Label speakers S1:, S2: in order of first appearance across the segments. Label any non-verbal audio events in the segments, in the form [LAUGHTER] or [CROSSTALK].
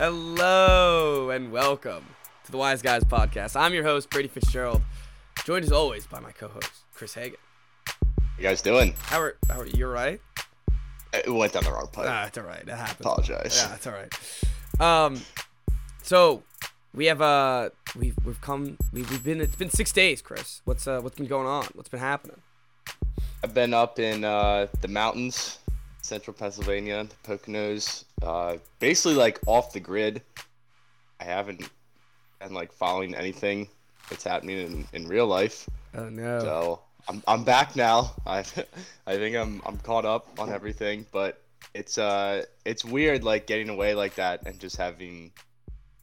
S1: Hello and welcome to the Wise Guys podcast. I'm your host Brady Fitzgerald, joined as always by my co-host Chris Hagan.
S2: you guys doing?
S1: How are, how are you? Right?
S2: It went down the wrong pipe.
S1: Ah, it's all right. That happens.
S2: Apologize.
S1: Yeah, it's all right. Um, so we have uh we've we've come we, we've been it's been six days, Chris. What's uh what's been going on? What's been happening?
S2: I've been up in uh, the mountains, central Pennsylvania, the Poconos, uh, basically like off the grid. I haven't been like following anything that's happening in, in real life.
S1: Oh no.
S2: So I'm, I'm back now. [LAUGHS] I I think I'm I'm caught up on everything, but it's uh it's weird like getting away like that and just having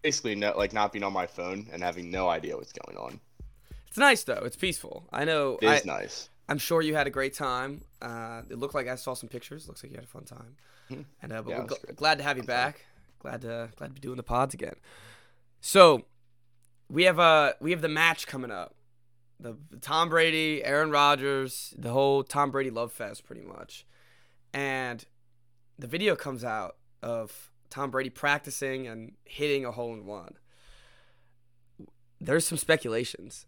S2: basically no like not being on my phone and having no idea what's going on.
S1: It's nice though. It's peaceful. I know.
S2: It is
S1: I,
S2: nice.
S1: I'm sure you had a great time. Uh, it looked like I saw some pictures. Looks like you had a fun time.
S2: Mhm.
S1: And uh, but
S2: Yeah,
S1: we're gl- glad to have you back. Glad to glad to be doing the pods again. So we have uh we have the match coming up. The, the Tom Brady, Aaron Rodgers, the whole Tom Brady love fest, pretty much. And the video comes out of Tom Brady practicing and hitting a hole in one. There's some speculations.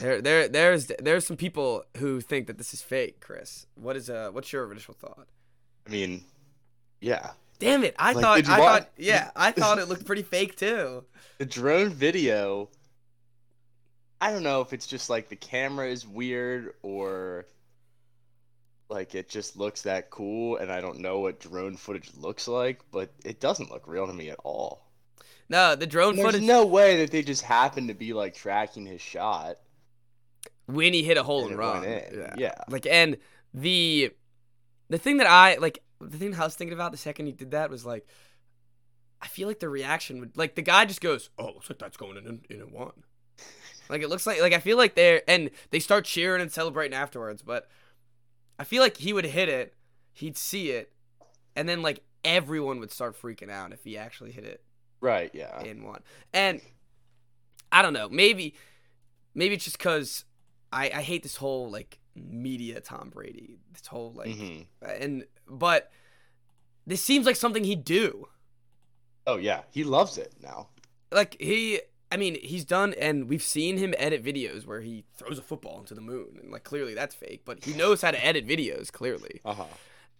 S1: There, there, there's, there's some people who think that this is fake. Chris, what is uh, what's your initial thought?
S2: I mean, yeah.
S1: Damn it! I
S2: Like,
S1: thought, I thought, [LAUGHS] yeah, I thought it looked pretty fake too.
S2: The drone video, I don't know if it's just like the camera is weird or like it just looks that cool and I don't know what drone footage looks like, but it doesn't look real to me at all.
S1: No, the drone
S2: There's
S1: footage
S2: no way that they just happened to be like tracking his shot.
S1: when he hit a hole
S2: And
S1: in run.
S2: in,
S1: Yeah.
S2: yeah.
S1: Like and the the thing that I like the thing I was thinking about the second he did that was like I feel like the reaction would like the guy just goes, "Oh, looks like that's going in in, in a one." Like it looks like like I feel like they're and they start cheering and celebrating afterwards, but I feel like he would hit it, he'd see it, and then like everyone would start freaking out if he actually hit it
S2: Right, yeah.
S1: in one. And I don't know, maybe maybe it's just cuz I I hate this whole like media Tom Brady. This whole like
S2: Mhm.
S1: and but this seems like something he'd do.
S2: Oh yeah, he loves it now.
S1: Like he I mean, he's done and we've seen him edit videos where he throws a football into the moon and like clearly that's fake, but he knows how to edit videos clearly.
S2: Uh-huh.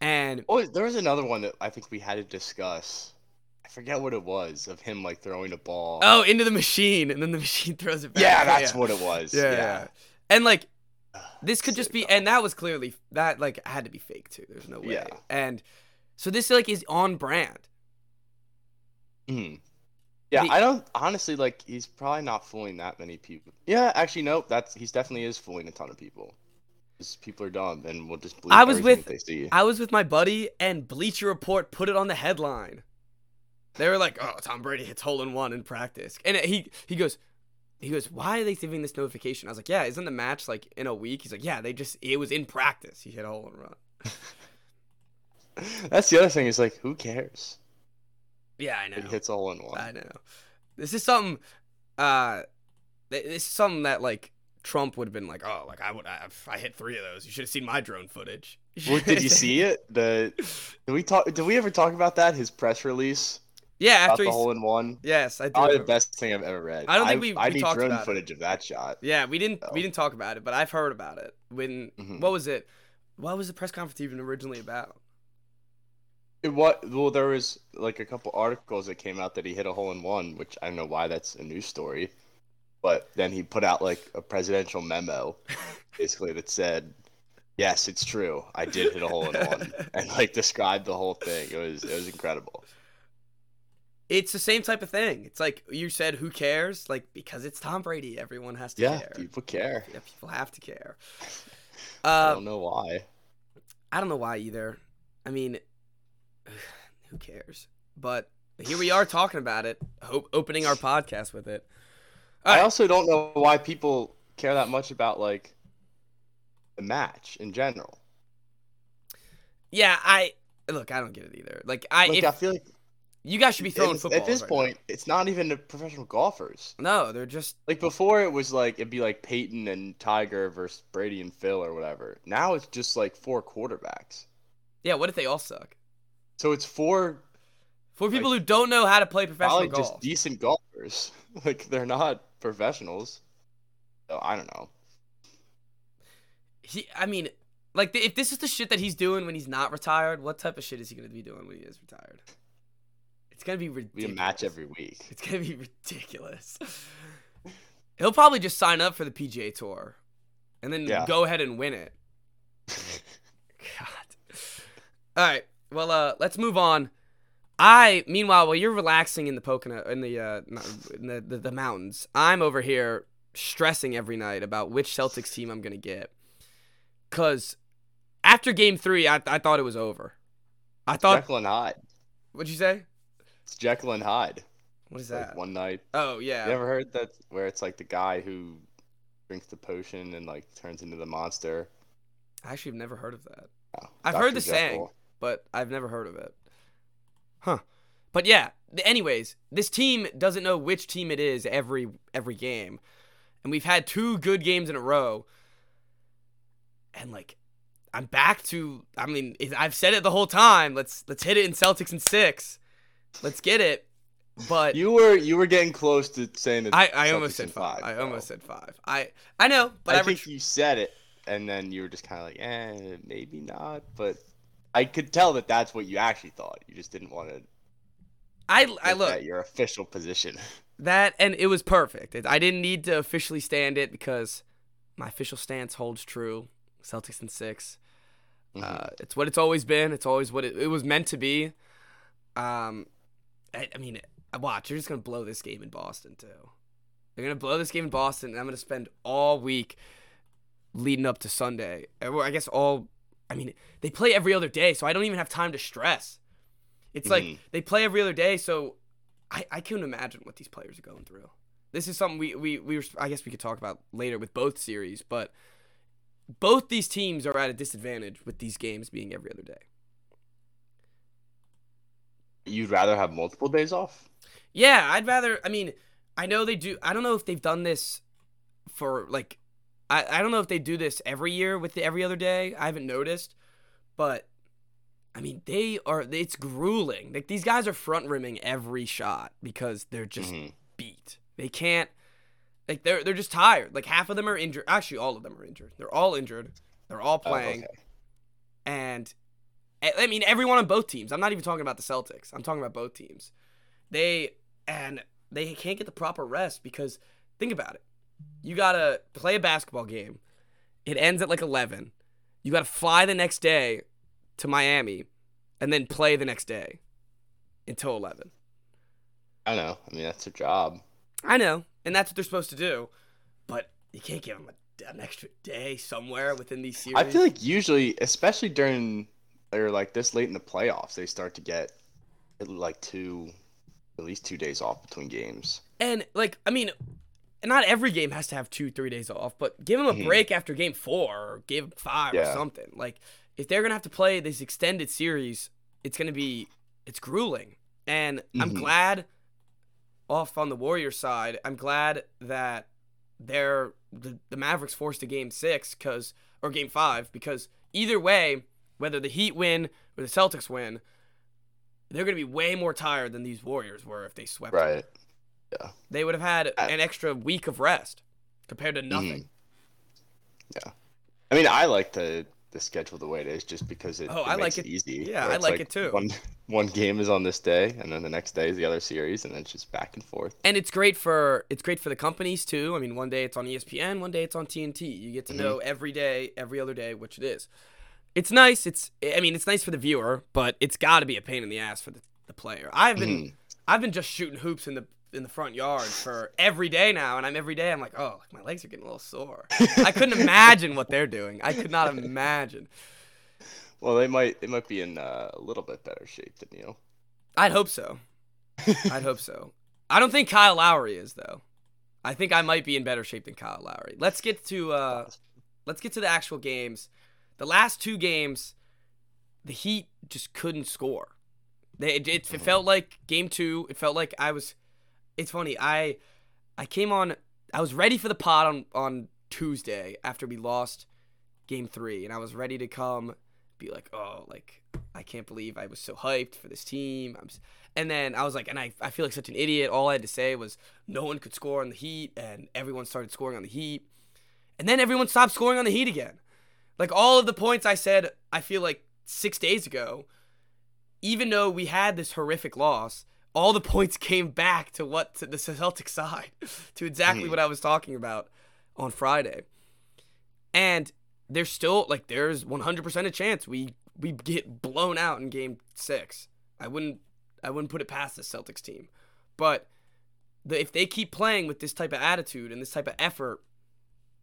S1: And
S2: Oh, there was another one that I think we had to discuss. I forget what it was of him like throwing a ball.
S1: oh, into the machine and then the [LAUGHS] machine throws it back.
S2: yeah, that's what it was.
S1: Yeah,
S2: Yeah.
S1: yeah. And like this could just be and that was clearly that like had to be fake too. There's no way.
S2: Yeah.
S1: And so this like is on brand.
S2: Mhm. Yeah,
S1: The-
S2: I don't honestly like. He's probably not fooling that many people. Yeah, actually, nope. That's he's definitely is fooling a ton of people. Because people are dumb and will just believe
S1: I was with-
S2: they see.
S1: I was with my buddy and Bleacher Report put it on the headline. They were like, "Oh, Tom Brady hits hole in one in practice," and he he goes, he goes, "Why are they giving this notification?" I was like, "Yeah, isn't the match like in a week?" He's like, "Yeah, they just it was in practice. He hit a hole in run." [LAUGHS]
S2: That's the other thing. Is like, who cares?
S1: Yeah, I know.
S2: It hits a hole in one.
S1: I know. This is something. Uh, this is something that like Trump would have been like, "Oh, like I would, I, I hit three of those. You should have seen my drone footage." [LAUGHS]
S2: What, did you see it? The [LAUGHS] did we talk? Did we ever talk about that? His press release
S1: Yeah, after
S2: the
S1: he.
S2: hole in one.
S1: Yes, I do.
S2: Probably the best thing I've ever read.
S1: I don't think we-
S2: I
S1: we
S2: need
S1: talked
S2: drone
S1: about it.
S2: footage of that shot.
S1: Yeah, we didn't we didn't talk about it, but I've heard about it. When
S2: Mhm.
S1: what was it? What was the press conference even originally about?
S2: It, what? Well, there was like a couple articles that came out that he hit a hole in one, which I don't know why that's a news story. But then he put out like a presidential memo, [LAUGHS] basically that said, "Yes, it's true. I did hit a hole in one," [LAUGHS] and like described the whole thing. It was it was incredible.
S1: It's the same type of thing. It's like you said, who cares? Like because it's Tom Brady, everyone has to
S2: Yeah,
S1: care.
S2: people care.
S1: Yeah, people have to care. [LAUGHS]
S2: I
S1: Uh,
S2: don't know why.
S1: I don't know why either. I mean, [SIGHS] who cares? But here we are talking about it, hope, opening our podcast with it. All
S2: I also don't know why people care that much about like the match in general.
S1: Yeah, I look. I don't get it either. Like I,
S2: Like
S1: if,
S2: I feel like
S1: you guys should be throwing
S2: it's-
S1: footballs
S2: at this
S1: right now.
S2: point, it's not even the professional golfers.
S1: No, they're just
S2: Like before, it was like it'd be like Peyton and Tiger versus Brady and Phil or whatever. Now it's just like four quarterbacks.
S1: yeah. What if they all suck?
S2: So it's four
S1: For people who don't know how to play professional
S2: Probably
S1: golf.
S2: just decent golfers. [LAUGHS] Like they're not professionals. So I don't know.
S1: he, I mean, like if this is the shit that he's doing when he's not retired, what type of shit is he gonna be doing when he is retired? It's gonna be
S2: Be
S1: ridiculous.
S2: a match every week.
S1: It's gonna be ridiculous. He'll probably just sign up for the PGA Tour, and then
S2: Yeah.
S1: go ahead and win it. [LAUGHS] God. All right. Well, uh, let's move on. I, meanwhile, while you're relaxing in the Pocono, in the, uh, in the, the, the mountains, I'm over here stressing every night about which Celtics team I'm gonna get. Cause after Game Three, I, I thought it was over. I thought.
S2: Jekyll and Hyde.
S1: What'd you say?
S2: It's Jekyll and Hyde.
S1: What is
S2: Like
S1: that?
S2: one night.
S1: Oh yeah.
S2: You ever heard that where it's like the guy who drinks the potion and like turns into the monster?
S1: I actually have never heard of that.
S2: No,
S1: I've
S2: Dr.
S1: heard the saying. But I've never heard of it. Huh. But yeah, anyways, this team doesn't know which team it is every every game. And we've had two good games in a row. And like I'm back to I mean, I've said it the whole time. Let's let's hit it in Celtics in 6. Let's get it. But
S2: You were you were getting close to saying that.
S1: I, I almost said
S2: in
S1: 5. I almost said 5. I I know, but
S2: I
S1: I,
S2: think you said it, and then you were just kind of like, eh, maybe not. But I could tell that that's what you actually thought. You just didn't want to.
S1: I I look
S2: your official position. [LAUGHS]
S1: That and it was perfect. I didn't need to officially stand it because my official stance holds true. Celtics in 6
S2: Mhm.
S1: Uh, it's what it's always been. It's always what it, it was meant to be. Um, I, I mean, watch. You're just gonna blow this game in Boston too. They're gonna blow this game in Boston, and I'm gonna spend all week leading up to Sunday. I guess all. I mean, they play every other day, so I don't even have time to stress. It's like
S2: Mhm.
S1: they play every other day, so I, I couldn't imagine what these players are going through. This is something we, we, we were, I guess we could talk about later with both series, but both these teams are at a disadvantage with these games being every other day.
S2: You'd rather have multiple days off?
S1: Yeah, I'd rather. I mean, I know they do. I don't know if they've done this for like. I, I don't know if they do this every year with the every other day. I haven't noticed, but I mean, they are. It's grueling. Like these guys are front rimming every shot because they're just
S2: Mhm.
S1: beat. They can't. Like they're they're just tired. Like half of them are injured. Actually, all of them are injured. They're all injured. They're all
S2: Oh,
S1: playing.
S2: okay.
S1: And I I mean, everyone on both teams. I'm not even talking about the Celtics. I'm talking about both teams. They and they can't get the proper rest because think about it. You gotta play a basketball game. It ends at like 11. You gotta fly the next day to Miami, and then play the next day until 11.
S2: I know. I mean, that's a job.
S1: I know, and that's what they're supposed to do, but you can't give them a, an extra day somewhere within these series.
S2: I feel like usually, especially during or like this late in the playoffs, they start to get like two, at least two days off between games.
S1: And like, I mean, not every game has to have two, three days off, but give them a
S2: Mhm.
S1: break after game four or game five or something. Like, if they're gonna have to play this extended series, it's gonna be it's grueling. And I'm
S2: Mhm.
S1: glad off on the Warriors side, I'm glad that they're the, the Mavericks forced a game six because or game five because either way, whether the Heat win or the Celtics win, they're gonna be way more tired than these Warriors were if they swept. them
S2: Right.
S1: Yeah they would have had
S2: I-
S1: an extra week of rest compared
S2: Mm-hmm.
S1: to nothing.
S2: Yeah. I mean, I like the the schedule the way it is, just because it,
S1: Oh,
S2: it
S1: I
S2: makes
S1: like
S2: it
S1: it.
S2: easy.
S1: Yeah, I
S2: it's
S1: like it too.
S2: One [LAUGHS] one game is on this day, and then the next day is the other series, and then it's just back and forth.
S1: And it's great for it's great for the companies too. I mean, one day it's on ESPN, one day it's on TNT. You get to
S2: Mhm.
S1: know every day, every other day which it is. It's nice. It's I mean, it's nice for the viewer, but it's got to be a pain in the ass for the, the player. I've been
S2: Mhm.
S1: I've been just shooting hoops in the in the front yard for every day now, and I'm every day I'm like, oh, my legs are getting a little sore. I couldn't [LAUGHS] imagine what they're doing. I could not imagine.
S2: Well, they might they might be in uh, a little bit better shape than you.
S1: I'd hope so. [LAUGHS] I'd hope so. I don't think Kyle Lowry is though. I think I might be in better shape than Kyle Lowry. Let's get to uh let's get to the actual games. The last two games, the Heat just couldn't score. They it, it, it felt like game 2, it felt like I was it's funny. I I came on I was ready for the pod on on Tuesday after we lost game 3 and I was ready to come be like, "Oh, like I can't believe I was so hyped for this team. I'm, and then I was like, and I, I feel like such an idiot. All I had to say was no one could score on the Heat, and everyone started scoring on the Heat. And then everyone stopped scoring on the Heat again. Like all of the points I said, I feel like six days ago, even though we had this horrific loss, all the [LAUGHS] points came back to what to the Celtics side, [LAUGHS] to exactly mm. what I was talking about on Friday. And there's still like there's 100% a chance we we get blown out in game 6. I wouldn't I wouldn't put it past the Celtics team. But the, if they keep playing with this type of attitude and this type of effort,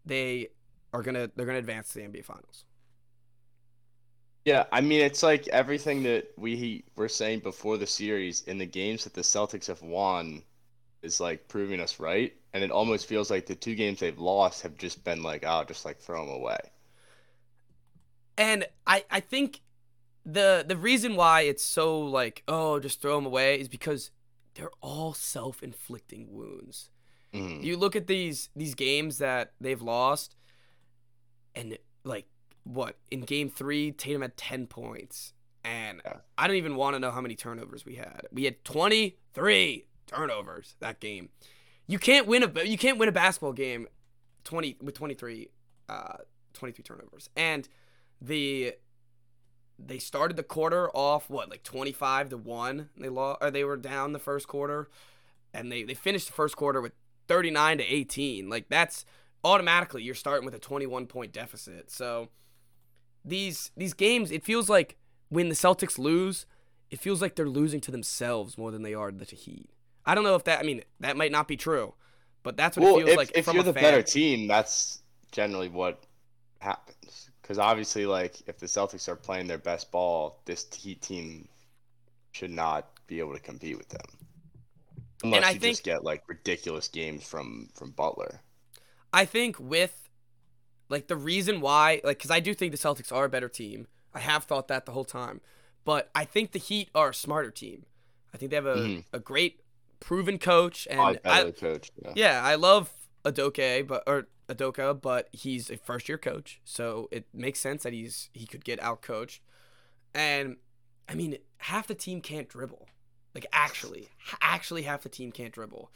S1: they are to they're to advance to the NBA finals.
S2: Yeah, I mean it's like everything that we were saying before the series in the games that the Celtics have won is like proving us right, and it almost feels like the two games they've lost have just been like, oh, just like throw them away.
S1: And I I think the the reason why it's so like oh just throw them away is because they're all self-inflicting wounds. Mm. You look at these these games that they've lost, and like what in game three, Tatum had ten points, and yeah. I don't even want to know how many turnovers we had. We had twenty three turnovers that game. You can't win a you can't win a basketball game, twenty with 23, uh, 23 turnovers, and the they started the quarter off what like 25 to 1 they lost or they were down the first quarter and they they finished the first quarter with 39 to 18 like that's automatically you're starting with a 21 point deficit so these these games, it feels like when the Celtics lose, it feels like they're losing to themselves more than they are to the Heat. I don't know if that. I mean, that might not be true, but that's what well, it feels
S2: if,
S1: like.
S2: If you're the fan. better team, that's generally what happens. Because obviously, like if the Celtics are playing their best ball, this Heat team should not be able to compete with them, unless you think, just get like ridiculous games from from Butler.
S1: I think with like the reason why, like, because I do think the Celtics are a better team. I have thought that the whole time, but I think the Heat are a smarter team. I think they have a, mm-hmm. a great proven coach and
S2: I, coach. Yeah.
S1: yeah, I love Adoke, but or Udoka, but he's a first year coach, so it makes sense that he's he could get out coached. And I mean, half the team can't dribble. Like actually, actually half the team can't dribble.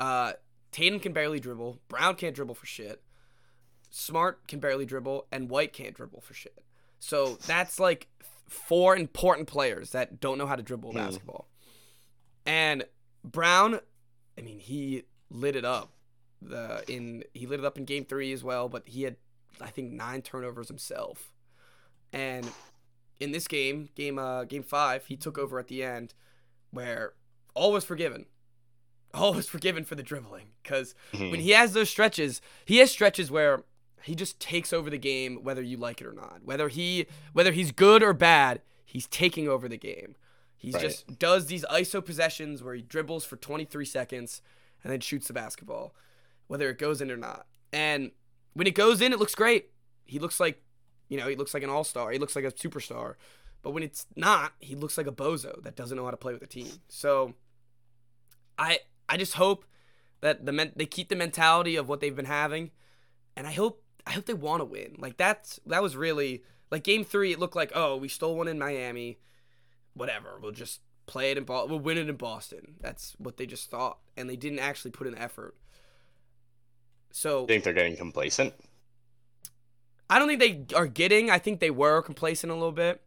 S1: Uh, Tatum can barely dribble. Brown can't dribble for shit. Smart can barely dribble, and White can't dribble for shit. So that's like four important players that don't know how to dribble mm. basketball. And Brown, I mean, he lit it up. The in he lit it up in game three as well, but he had I think nine turnovers himself. And in this game, game uh game five, he took over at the end, where all was forgiven. All was forgiven for the dribbling because mm-hmm. when he has those stretches, he has stretches where he just takes over the game whether you like it or not. Whether he whether he's good or bad, he's taking over the game. He right. just does these ISO possessions where he dribbles for 23 seconds and then shoots the basketball, whether it goes in or not. And when it goes in, it looks great. He looks like, you know, he looks like an all-star. He looks like a superstar. But when it's not, he looks like a bozo that doesn't know how to play with a team. So I I just hope that the men- they keep the mentality of what they've been having and I hope I hope they want to win. Like that's that was really like game three. It looked like oh we stole one in Miami, whatever. We'll just play it in Boston. We'll win it in Boston. That's what they just thought, and they didn't actually put in effort. So
S2: think they're getting complacent.
S1: I don't think they are getting. I think they were complacent a little bit.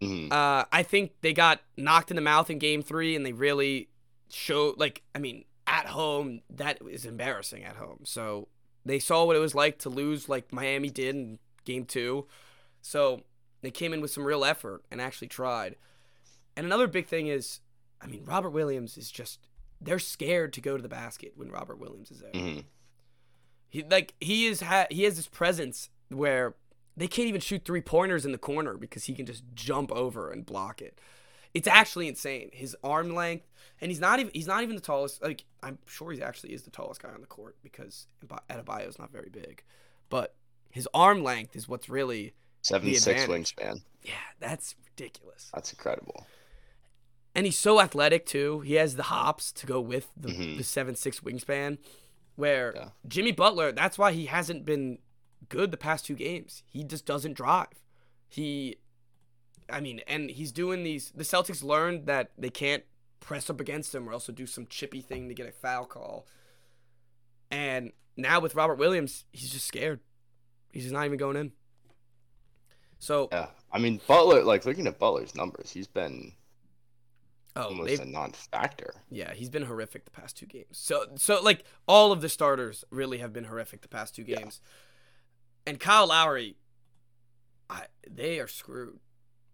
S1: Mm-hmm. Uh, I think they got knocked in the mouth in game three, and they really showed like I mean at home that is embarrassing at home. So they saw what it was like to lose like Miami did in game two. So they came in with some real effort and actually tried. And another big thing is, I mean, Robert Williams is just they're scared to go to the basket when Robert Williams is there. Mm-hmm. He like he is ha- he has this presence where they can't even shoot three pointers in the corner because he can just jump over and block it. It's actually insane. His arm length, and he's not even he's not even the tallest. Like I'm sure he actually is the tallest guy on the court because Adebayo is not very big, but his arm length is what's really
S2: seven six wingspan.
S1: Yeah, that's ridiculous.
S2: That's incredible.
S1: And he's so athletic too. He has the hops to go with the, mm-hmm. the seven six wingspan. Where yeah. Jimmy Butler, that's why he hasn't been good the past two games. He just doesn't drive. He I mean, and he's doing these. The Celtics learned that they can't press up against him or else do some chippy thing to get a foul call. And now with Robert Williams, he's just scared. He's just not even going in. So
S2: Yeah, I mean Butler. Like looking at Butler's numbers, he's been
S1: oh,
S2: almost a non-factor.
S1: Yeah, he's been horrific the past two games. So so like all of the starters really have been horrific the past two
S2: Yeah.
S1: games. And Kyle Lowry, I they are screwed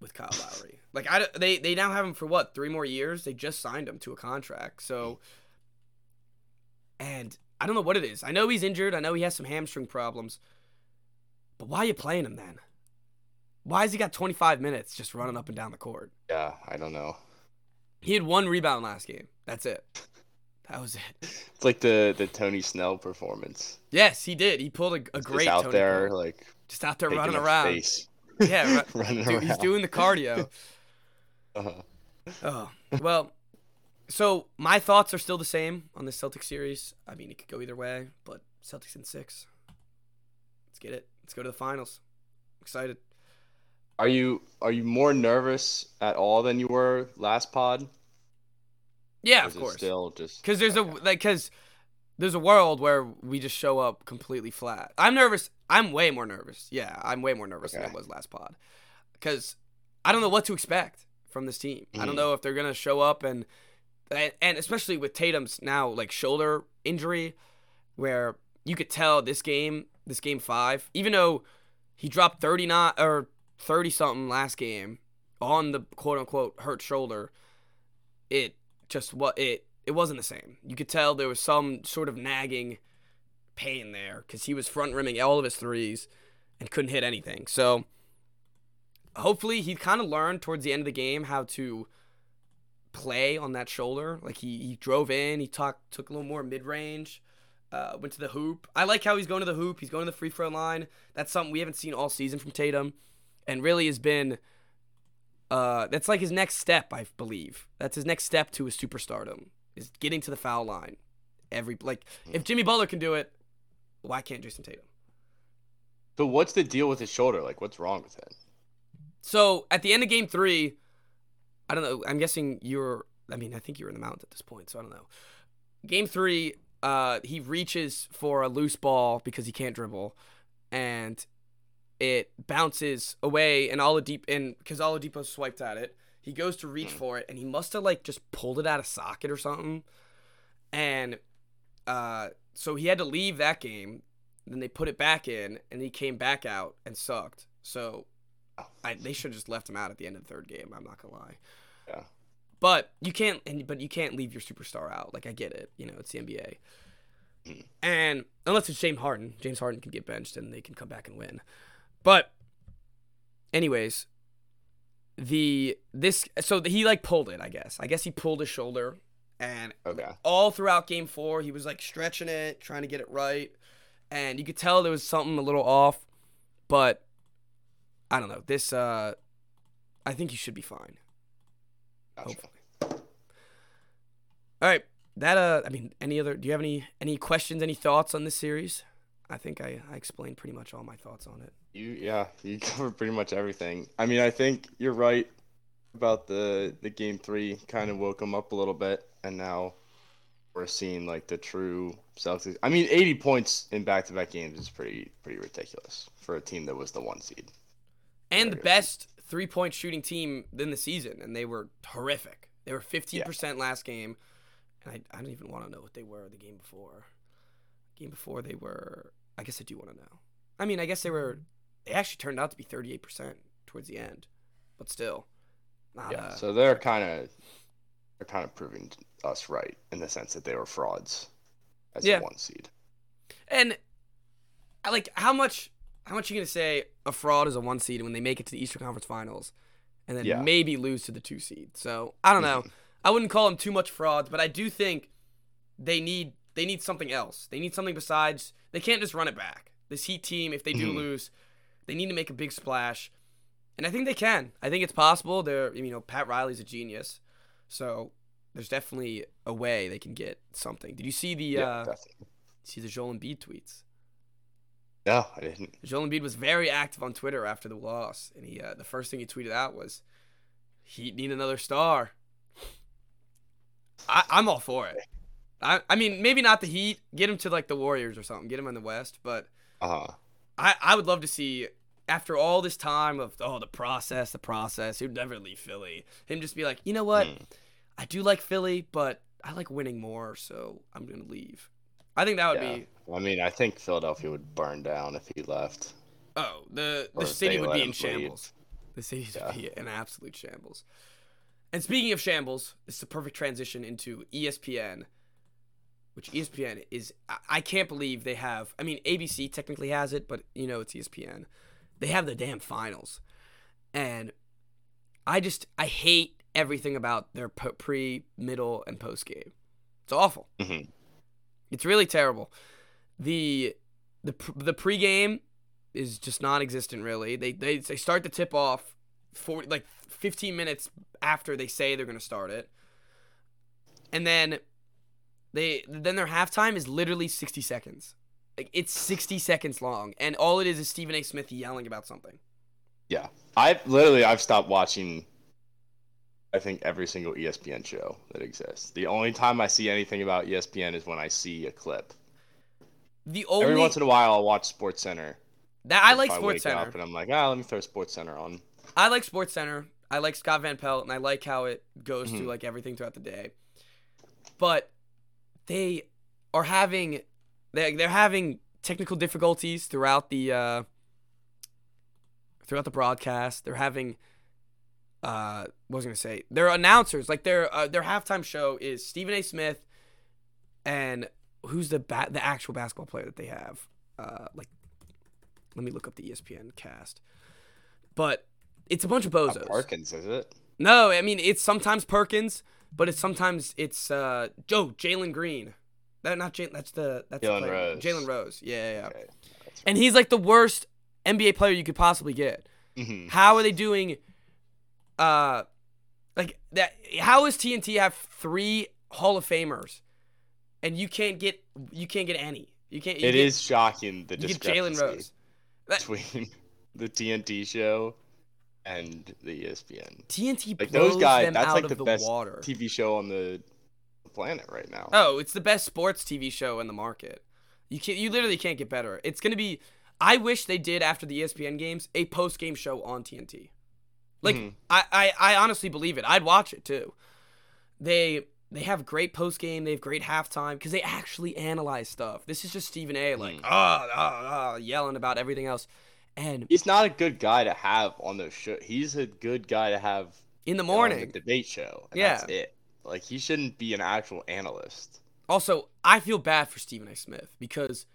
S1: with Kyle Lowry. Like I they they now have him for what three more years? They just signed him to a contract. So, and I don't know what it is. I know he's injured. I know he has some hamstring problems. But why are you playing him then? Why has he got 25 minutes just running up and down the court?
S2: Yeah, I don't know.
S1: He had one rebound last game. That's it. That was it.
S2: It's like the the Tony Snell performance.
S1: Yes, he did. He pulled a, a
S2: Just
S1: great
S2: out
S1: Tony
S2: there,
S1: Parker.
S2: like
S1: just out there running around.
S2: space.
S1: Yeah, [LAUGHS] Dude, he's doing the cardio. [LAUGHS]
S2: Uh-huh.
S1: Oh well, so my thoughts are still the same on this Celtics series. I mean, it could go either way, but Celtics in six. Let's get it. Let's go to the finals. Excited.
S2: Are you are you more nervous at all than you were last pod?
S1: Yeah, of course.
S2: Still just
S1: Because there's a like, because there's a world where we just show up completely flat. I'm nervous. I'm way more nervous. Yeah, I'm way more nervous than I was last pod. Because I don't know what to expect from this team. I don't
S2: Mhm.
S1: know if they're gonna show up and and and especially with Tatum's now like shoulder injury, where you could tell this game, this game five, even though he dropped 39 or 30 something last game on the quote unquote hurt shoulder, it just what it it wasn't the same. You could tell there was some sort of nagging pain there because he was front rimming all of his threes and couldn't hit anything. So hopefully he kind of learned towards the end of the game how to play on that shoulder. Like he, he drove in, he talked took a little more mid range, uh, went to the hoop. I like how he's going to the hoop. He's going to the free throw line. That's something we haven't seen all season from Tatum, and really has been. Uh, that's like his next step, I believe. That's his next step to his superstardom is getting to the foul line. Every like, if Jimmy Butler can do it, why can't Jayson Tatum?
S2: So what's the deal with his shoulder? Like, what's wrong with it?
S1: So at the end of game three, I don't know. I'm guessing you're. I mean, I think you're in the mountains at this point, so I don't know. Game three, uh, he reaches for a loose ball because he can't dribble, and it bounces away, and Oladipo, and because Oladipo swiped at it, he goes to reach
S2: Hmm.
S1: for it, and he must have like just pulled it out of socket or something, and uh, so he had to leave that game. Then they put it back in, and he came back out and sucked. So I, they should have just left him out at the end of the third game. I'm not gonna lie.
S2: Yeah.
S1: But you can't, and but you can't leave your superstar out. Like I get it, you know, it's the NBA.
S2: Mhm.
S1: And unless it's James Harden, James Harden can get benched and they can come back and win. But, anyways, the this so he like pulled it. I guess. I guess he pulled his shoulder, and
S2: Okay.
S1: all throughout game four, he was like stretching it, trying to get it right. And you could tell there was something a little off, but I don't know. This, uh, I think he should be fine.
S2: Gotcha.
S1: Hopefully. All right. That, uh, I mean, any other, do you have any, any questions, any thoughts on this series? I think I, I explained pretty much all my thoughts on it.
S2: You yeah, you [LAUGHS] covered pretty much everything. I mean, I think you're right about the the game three kind of woke them up a little bit, and now we're seeing like the true Celtics. I mean, 80 points in back-to-back games is pretty pretty ridiculous for a team that was the one seed.
S1: And the best three point shooting team in the season, and they were horrific. They were 15% last game, and I, I don't even want to know what they were the game before. Game before, they were, I guess I do want to know. I mean, I guess they were, they actually turned out to be 38% towards the end, but still. Not,
S2: Yeah,
S1: uh,
S2: so they're kind of they're kind of proving us right in the sense that they were frauds as
S1: Yeah.
S2: a one seed.
S1: And I like how much how much you gonna say a fraud is a one seed when they make it to the Eastern Conference Finals, and then
S2: Yeah.
S1: maybe lose to the two seed. So I don't know. [LAUGHS] I wouldn't call them too much frauds, but I do think they need they need something else. They need something besides they can't just run it back. This Heat team, if they do
S2: Mhm.
S1: lose, they need to make a big splash, and I think they can. I think it's possible. They're you know Pat Riley's a genius, so there's definitely a way they can get something. Did you see the
S2: Yeah,
S1: uh,
S2: definitely.
S1: see the Joel Embiid tweets?
S2: No, I didn't.
S1: Joel Embiid was very active on Twitter after the loss, and he uh, the first thing he tweeted out was, "Heat need another star." I, I'm all for it. I I mean maybe not the Heat. Get him to like the Warriors or something. Get him in the West, but
S2: Uh huh.
S1: I I would love to see after all this time of oh the process the process. He'd never leave Philly. Him just be like, you know what?
S2: Hmm.
S1: I do like Philly, but I like winning more, so I'm gonna leave. I think that would
S2: Yeah.
S1: be
S2: I mean, I think Philadelphia would burn down if he left.
S1: oh the the city would be in
S2: leave.
S1: shambles. The city
S2: Yeah.
S1: would be in absolute shambles. And speaking of shambles, it's the perfect transition into ESPN, which ESPN is. I, can't believe they have. I mean, ABC technically has it, but you know it's ESPN. They have the damn finals, and I just I hate everything about their pre, middle, and post game. It's awful.
S2: Mhm.
S1: It's really terrible. The the the pregame is just non-existent. Really, they they they start the tip off, for like 15 minutes after they say they're gonna start it, and then they then their halftime is literally 60 seconds. Like it's 60 seconds long, and all it is is Stephen A. Smith yelling about something.
S2: Yeah, I've literally I've stopped watching. I think every single ESPN show that exists. The only time I see anything about ESPN is when I see a clip.
S1: The only
S2: Every once in a while, I'll watch Sports Center.
S1: that I like
S2: wake
S1: Sports Center.
S2: and I'm like, ah, let me throw Sports Center on.
S1: I like Sports Center. I like Scott Van Pelt, and I like how it goes
S2: Mhm.
S1: through like everything throughout the day. But they are having they they're having technical difficulties throughout the uh, throughout the broadcast. They're having uh, what was I gonna say? Their announcers like their uh, their halftime show is Stephen A. Smith and who's the ba- the actual basketball player that they have? Uh, like, let me look up the ESPN cast. But it's a bunch of
S2: Not
S1: bozos.
S2: Parkins, is it?
S1: No, I mean it's sometimes Perkins, but it's sometimes it's uh Joe Jalen Green. That not Jalen. That's the that's the
S2: Jalen. Rose.
S1: Jalen Rose. Yeah, yeah, yeah.
S2: Okay.
S1: And he's like the worst NBA player you could possibly get.
S2: Mhm.
S1: How are they doing? Uh, like that. How is TNT have three Hall of Famers, and you can't get you can't get any. You can't. You
S2: It
S1: get,
S2: is shocking the
S1: get Jalen Rose.
S2: Between [LAUGHS] the TNT show and the ESPN.
S1: TNT
S2: Like
S1: blows
S2: those guys,
S1: them
S2: that's
S1: out
S2: like
S1: of
S2: the
S1: the
S2: best
S1: water.
S2: TV show on the planet right now.
S1: Oh, it's the best sports TV show in the market. You can you literally can't get better. It's gonna be. I wish they did after the ESPN games a post game show on TNT. Like
S2: Mhm.
S1: I, I I honestly believe it. I'd watch it too. They they have great post game. They have great halftime because they actually analyze stuff. This is just Stephen A. like
S2: Mhm.
S1: ah ah ah yelling about everything else, and
S2: He's not a good guy to have on the show. He's a good guy to have
S1: in the
S2: on
S1: morning.
S2: the debate show.
S1: Yeah.
S2: that's it. Like he shouldn't be an actual analyst.
S1: Also, I feel bad for Stephen A. Smith because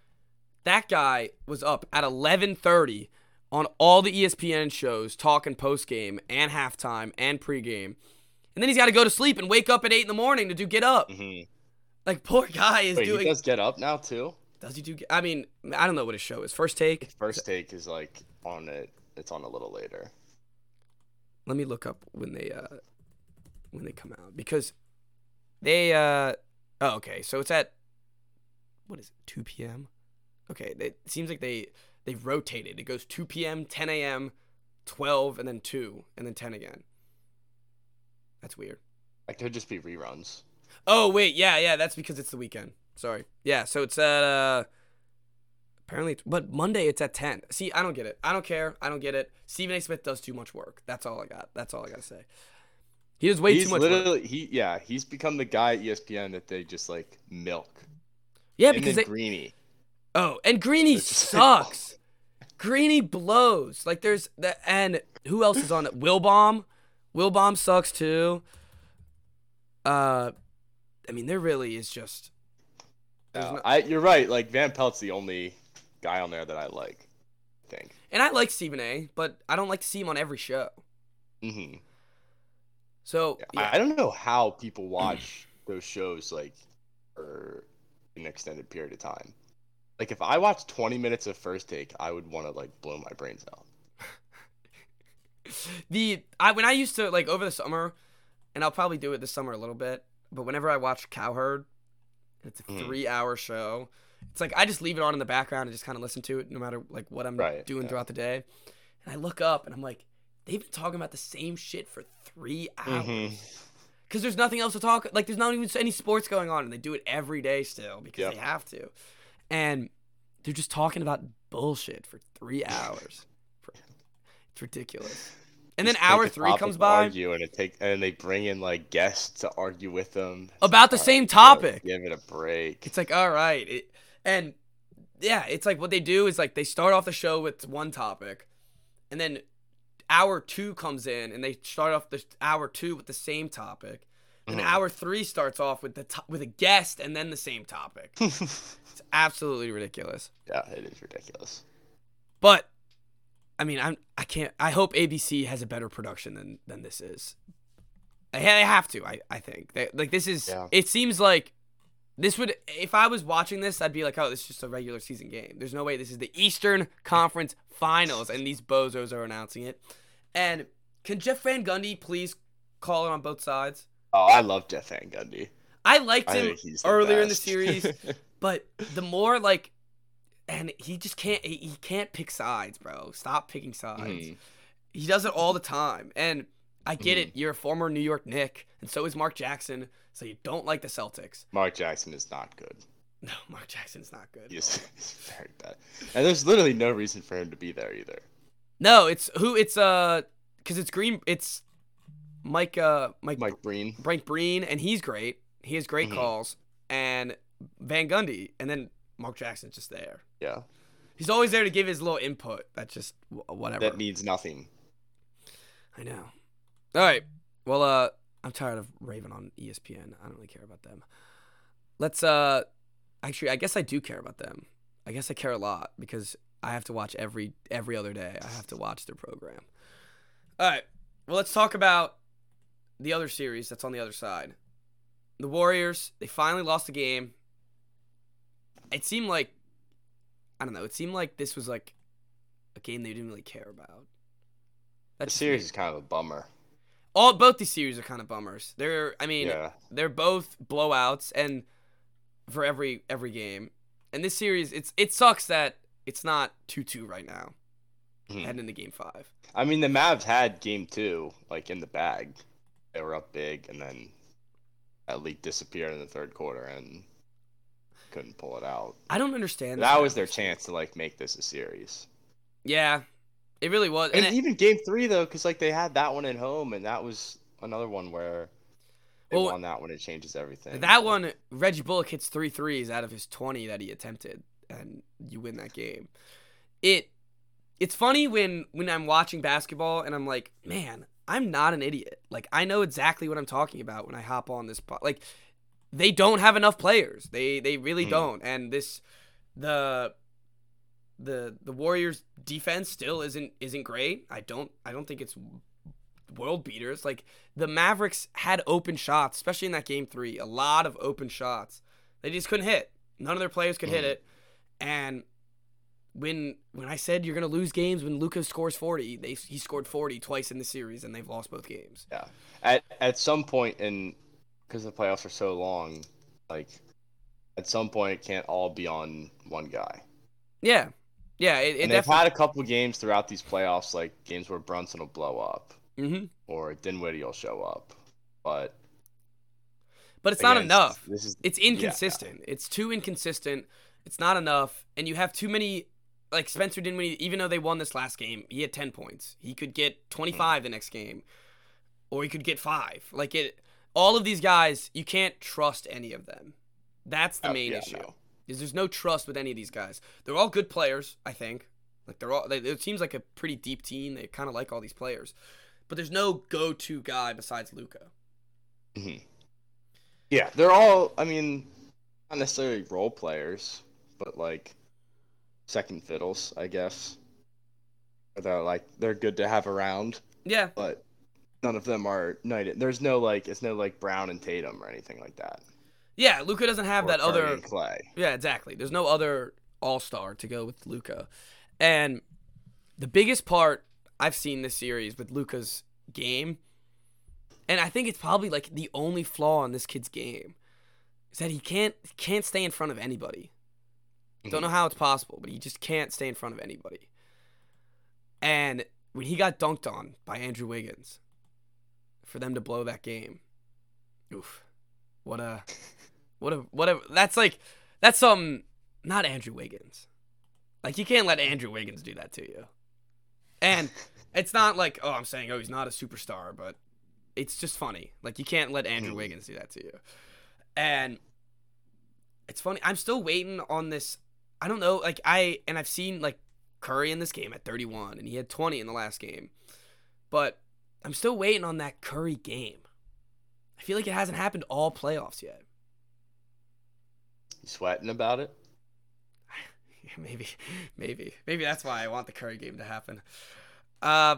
S1: that guy was up at 11:30 on all the ESPN shows talking post game and halftime and pregame. And then he's got to go to sleep and wake up at 8 in the morning to do get up.
S2: hmm
S1: Like poor guy is
S2: Wait,
S1: doing
S2: he does get up now too.
S1: Does he do I mean, I don't know what his show is. First take.
S2: First take is like on it. It's on a little later.
S1: Let me look up when they uh when they come out because they uh oh okay, so it's at what is it? 2 p.m. Okay, it seems like they they've rotated. It goes 2 p.m., 10 a.m., 12, and then 2, and then 10 again. That's weird.
S2: It could just be reruns.
S1: Oh wait, yeah, yeah, that's because it's the weekend. Sorry. Yeah, so it's at uh apparently but Monday it's at 10. See, I don't get it. I don't care. I don't get it. Stephen A. Smith does too much work. That's all I got. That's all I got to say. He does way
S2: he's
S1: too much work.
S2: literally he yeah he's become the guy at ESPN that they just like milk.
S1: Yeah, because they
S2: Greeny.
S1: Oh, and Greeny
S2: like,
S1: sucks. Greeny blows. Like there's that and who else is on it? Wilbon. Wilbon sucks too. Uh I mean there really is just
S2: No,
S1: no-
S2: I you're right. Like Van Pelt's the only guy on there that I like. I think.
S1: and I like Stephen A, but I don't like to see him on every show.
S2: hmm
S1: So
S2: I,
S1: yeah.
S2: I don't know how people watch [CLEARS THROAT] those shows like for an extended period of time. Like if I watched 20 minutes of First Take, I would want to like blow my brains out. [LAUGHS]
S1: the I when I used to like over the summer, and I'll probably do it this summer a little bit. But whenever I watch Cowherd, it's a
S2: Mhm.
S1: three-hour show, It's like I just leave it on in the background and just kind of listen to it no matter like what I'm
S2: Right,
S1: doing
S2: yeah.
S1: throughout the day. And I look up and I'm like, they've been talking about the same shit for three hours.
S2: Mhm.
S1: Because there's nothing else to talk. Like there's not even any sports going on, and they do it every day still because
S2: Yep.
S1: they have to. And they're just talking about bullshit for three hours. It's ridiculous. And then hour three comes by
S2: argue and it take and they bring in like guests to argue with them It's
S1: about the same topic.
S2: Give it a break.
S1: It's like, all right. It, and yeah, it's like what they do is like they start off the show with one topic, and then hour two comes in and they start off the hour two with the same topic. And
S2: Mhm.
S1: hour three starts off with the to- with a guest and then the same topic. [LAUGHS] It's absolutely ridiculous.
S2: yeah, it is ridiculous.
S1: But I mean, I'm I can't. I hope ABC has a better production than than this is. They, have to. I I think they, like this is.
S2: Yeah.
S1: It seems like this would. If I was watching this, I'd be like, oh, this is just a regular season game. There's no way this is the Eastern Conference Finals and these bozos are announcing it. And can Jeff Van Gundy please call it on both sides?
S2: Oh, I love Jeff Van Gundy.
S1: I liked him
S2: the
S1: earlier in the series, [LAUGHS] but the more like, and he just can't. He, he can't pick sides, bro. Stop picking sides.
S2: Mhm.
S1: He does it all the time, and I get
S2: Mhm.
S1: it. You're a former New York Knick, and so is Mark Jackson. So you don't like the Celtics.
S2: Mark Jackson is not good. [LAUGHS]
S1: No, Mark Jackson's not good.
S2: He is [LAUGHS] he's very bad. And there's literally no reason for him to be there either.
S1: No, it's who? It's uh, cause it's Green. It's Mike. Uh, Mike.
S2: Mike Breen.
S1: Frank Breen, and he's great. He has great
S2: Mhm.
S1: calls, and Van Gundy, and then Mark Jackson's just there.
S2: Yeah.
S1: He's always there to give his little input. That's just whatever.
S2: That means nothing.
S1: I know. All right. Well, uh, I'm tired of Raven on ESPN. I don't really care about them. Let's uh, actually, I guess I do care about them. I guess I care a lot because I have to watch every every other day. I have to watch their program. All right. Well, let's talk about the other series that's on the other side. The Warriors. They finally lost the game. It seemed like, I don't know. It seemed like this was like a game they didn't really care about.
S2: The
S1: That's
S2: series is kind of a bummer.
S1: all both these series are kind of bummers. They're I mean
S2: yeah.
S1: they're both blowouts and for every every game. And this series it's it sucks that it's not 2-2 right now
S2: Mhm.
S1: heading into game 5.
S2: I mean, the Mavs had game two, like in the bag. They were up big, and then that leak disappeared in the third quarter and couldn't pull it out.
S1: I don't understand
S2: That
S1: this
S2: was their chance to like make this a series.
S1: Yeah. It really was.
S2: And,
S1: And it-
S2: even game three though, because like they had that one at home, and that was another one where they
S1: Well,
S2: won that one. It changes everything.
S1: that one Reggie Bullock hits three threes out of his 20 that he attempted and you win that game. It it's funny when when I'm watching basketball and I'm like, man, I'm not an idiot. Like I know exactly what I'm talking about when I hop on this po- like they don't have enough players. They they really
S2: Mhm.
S1: don't. And this the the the Warriors defense still isn't isn't great. I don't I don't think it's world beaters. Like the Mavericks had open shots, especially in that game 3, a lot of open shots. They just couldn't hit. None of their players could hit
S2: Mhm.
S1: it. And when when I said you're gonna lose games when Lucas scores 40, they he scored 40 twice in the series and they've lost both games.
S2: Yeah. At at some point in because the playoffs are so long, like at some point it can't all be on one guy.
S1: Yeah, yeah. It, it
S2: and they've had a couple games throughout these playoffs, like games where Brunson will blow up
S1: hmm
S2: or Dinwiddie will show up, but
S1: But it's not enough.
S2: This is
S1: It's inconsistent. It's too inconsistent. It's not enough, and you have too many. Like Spencer Dinwiddie, even though they won this last game, he had ten points. He could get twenty five the next game, or he could get five. Like it, all of these guys, you can't trust any of them. That's the
S2: Oh,
S1: main
S2: yeah,
S1: issue.
S2: no.
S1: Is there's no trust with any of these guys. They're all good players, I think. Like they're all. They, it seems like a pretty deep team. They kind of like all these players, but there's no go to guy besides Luka.
S2: Mm-hmm. Yeah, they're all. I mean, not necessarily role players, but like second fiddles, I guess. They're like they're good to have around,
S1: Yeah,
S2: but none of them are knighted. There's no like it's no like Brown and Tatum or anything like that.
S1: yeah. Luka doesn't have
S2: Or
S1: that other.
S2: Clay.
S1: Yeah, exactly. There's no other all star to go with Luka. And the biggest part I've seen this series with Luka's game, and I think it's probably like the only flaw in this kid's game, is that he can't can't stay in front of anybody. Mm-hmm. Don't know how it's possible, but he just can't stay in front of anybody. And when he got dunked on by Andrew Wiggins, for them to blow that game, oof, what a, what a, what a. That's like, that's some, not Andrew Wiggins. Like you can't let Andrew Wiggins do that to you. And it's not like, oh, I'm saying, oh, he's not a superstar, but it's just funny. Like you can't let Andrew
S2: Mhm.
S1: Wiggins do that to you. And it's funny. I'm still waiting on this. I don't know. Like I and I've seen like Curry in this game at 31, and he had 20 in the last game. But I'm still waiting on that Curry game. I feel like it hasn't happened all playoffs yet.
S2: You sweating about it? [LAUGHS]
S1: Yeah, maybe, maybe, maybe that's why I want the Curry game to happen. Uh,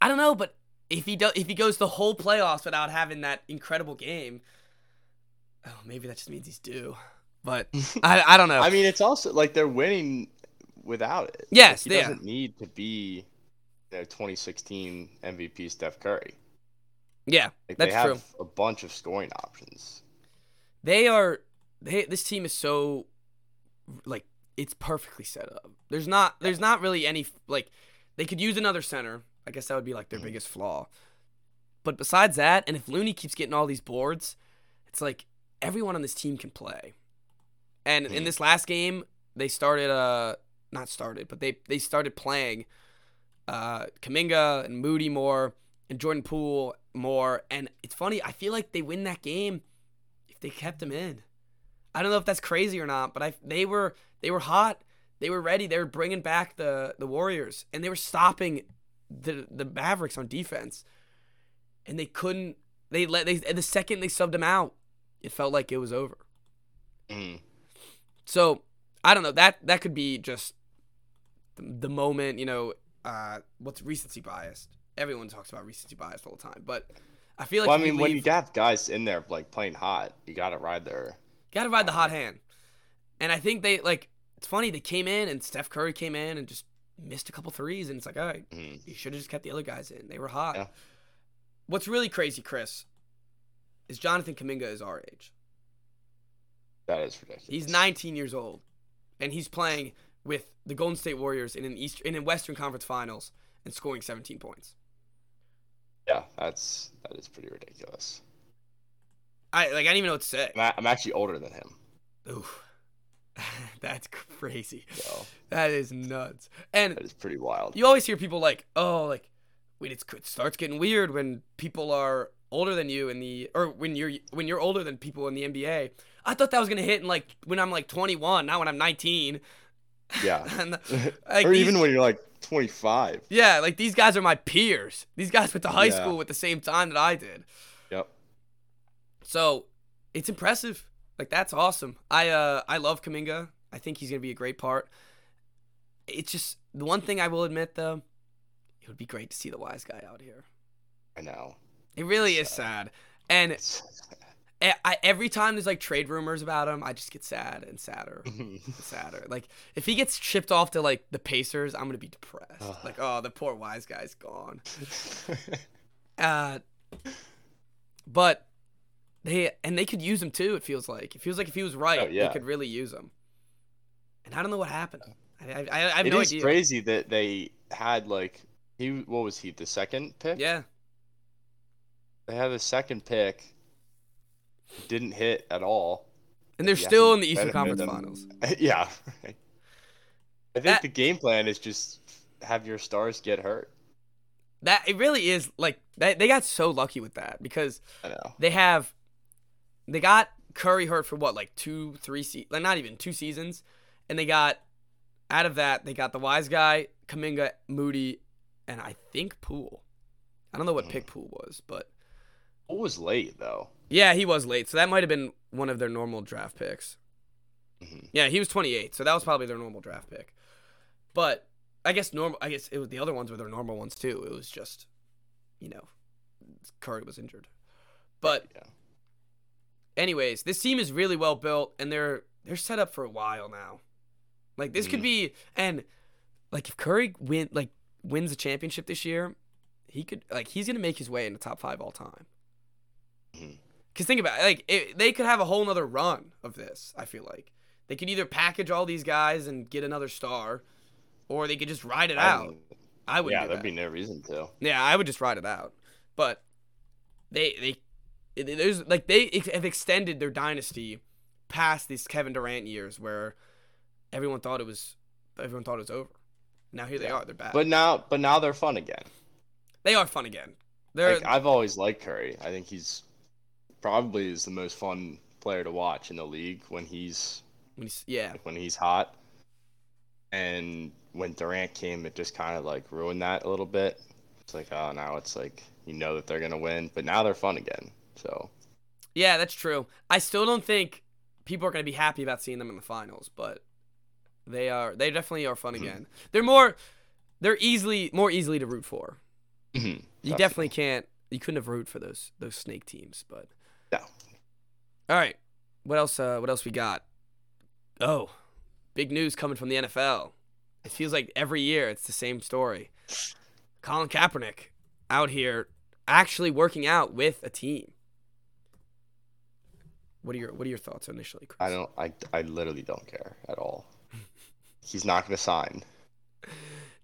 S1: I don't know, but if he does, if he goes the whole playoffs without having that incredible game, oh, maybe that just means he's due. But [LAUGHS] I, I don't know.
S2: I mean, it's also like they're winning without it.
S1: Yes,
S2: like, he doesn't need to be, know, 2016 MVP Steph Curry.
S1: yeah,
S2: Like
S1: that's
S2: they have
S1: true.
S2: a bunch of scoring options.
S1: They are. They this team is so, like it's perfectly set up. There's not. There's not really any like. They could use another center. I guess that would be like their
S2: Mhm.
S1: biggest flaw. But besides that, and if Looney keeps getting all these boards, it's like everyone on this team can play. And in
S2: Mhm.
S1: this last game, they started uh not started, but they they started playing uh Kuminga and Moody more and Jordan Poole more. And it's funny, I feel like they win that game if they kept him in. I don't know if that's crazy or not, but I they were they were hot. They were ready. They were bringing back the the Warriors and they were stopping the the Mavericks on defense. And they couldn't they let they the second they subbed him out, it felt like it was over.
S2: Mm.
S1: So I don't know that that could be just the, the moment, you know. Uh, what's recency bias? Everyone talks about recency bias all the time, but I feel like
S2: well, I mean, when you
S1: leave-
S2: got guys in there like playing hot, you got to ride their.
S1: Gotta ride the hot hand. And I think they like it's funny, they came in and Steph Curry came in and just missed a couple threes and it's like, all right,
S2: Mm.
S1: you should have just kept the other guys in. They were hot.
S2: Yeah.
S1: What's really crazy, Chris, is Jonathan Kuminga is our age.
S2: That is ridiculous.
S1: He's 19 years old. And he's playing with the Golden State Warriors in an East in a Western Conference Finals and scoring 17 points.
S2: Yeah, that's that is pretty ridiculous.
S1: I like I don't even know what to say.
S2: I'm, I'm actually older than him,
S1: Oof. [LAUGHS] That's crazy.
S2: so
S1: That is nuts. And
S2: that is pretty wild.
S1: you always hear people like, oh, like, wait, it's, it starts getting weird when people are older than you in the, or when you're when you're older than people in the NBA. I thought that was gonna hit in like when I'm like 21, not when I'm 19.
S2: Yeah, [LAUGHS]
S1: And, [LAUGHS] like,
S2: or
S1: these-
S2: even when you're like 25.
S1: yeah, like these guys are my peers. These guys went to high
S2: Yeah.
S1: school at the same time that I did.
S2: Yep.
S1: So it's impressive. Like that's awesome. I uh I love Kuminga. I think he's gonna be a great part. It's just the one thing I will admit though, it would be great to see the wise guy out here.
S2: I know.
S1: It really is
S2: Sad.
S1: sad. And
S2: It's
S1: I, every time there's like trade rumors about him, I just get sad and sadder and [LAUGHS] sadder. Like if he gets shipped off to like the Pacers, I'm gonna be depressed.
S2: Ugh.
S1: Like oh, the poor wise guy's gone. [LAUGHS] Uh, but they and they could use him too. It feels like it feels like if he was right,
S2: Oh, yeah.
S1: they could really use him. And I don't know what happened. I, I, I have
S2: It
S1: no
S2: is
S1: idea.
S2: crazy that they had like he what was he the second pick?
S1: Yeah,
S2: They had the second pick. Didn't hit at all.
S1: and they're
S2: have
S1: still in the Eastern Conference. Finals. [LAUGHS]
S2: yeah. I think
S1: That-
S2: the game plan is just have your stars get hurt.
S1: That it really is like they, they got so lucky with that because
S2: I know.
S1: they have they got Curry hurt for what like two, three se- like not even two seasons, and they got out of that they got the wise guy, Kuminga, Moody, and I think Poole. I don't know what
S2: Mhm.
S1: pick Poole was, but
S2: was late though.
S1: yeah, he was late, so that might have been one of their normal draft picks.
S2: Mhm.
S1: Yeah, he was 28, so that was probably their normal draft pick. But I guess normal. I guess it was the other ones were their normal ones too. It was just, you know, Curry was injured. But
S2: Yeah.
S1: anyways, this team is really well built, and they're they're set up for a while now. Like this could
S2: Mhm.
S1: be, and like if Curry win like wins a championship this year, he could like he's gonna make his way in the top five all time.
S2: Mhm.
S1: Cause think about it, like it, they could have a whole nother run of this. I feel like They could either package all these guys and get another star, or they could just ride it
S2: I
S1: out. I would.
S2: yeah, there'd
S1: that.
S2: be no reason to.
S1: Yeah, I would just ride it out. But they they there's like they have extended their dynasty past these Kevin Durant years where everyone thought it was everyone thought it was over. Now here they are. They're back.
S2: But now, but now they're fun again.
S1: they are fun again. They're
S2: Like I've always liked Curry. I think he's probably is the most fun player to watch in the league when he's
S1: when he's- yeah.
S2: when he's hot. And when Durant came, it just kind of like ruined that a little bit. It's like, oh, now it's like you know that they're gonna win, but now they're fun again. So
S1: Yeah, that's true. I still don't think people are going to be happy about seeing them in the finals, but they are they definitely are fun
S2: Mhm.
S1: again. They're more they're easily more easily to root for.
S2: mhm,
S1: You definitely can't. You couldn't have root for those those snake teams, but. All right, what else? Uh, what else we got? Oh, big news coming from the NFL. It feels like every year it's the same story. Colin Kaepernick out here actually working out with a team. What are your What are your thoughts initially, Chris?
S2: I don't. I I literally don't care at all. [LAUGHS] He's not gonna sign.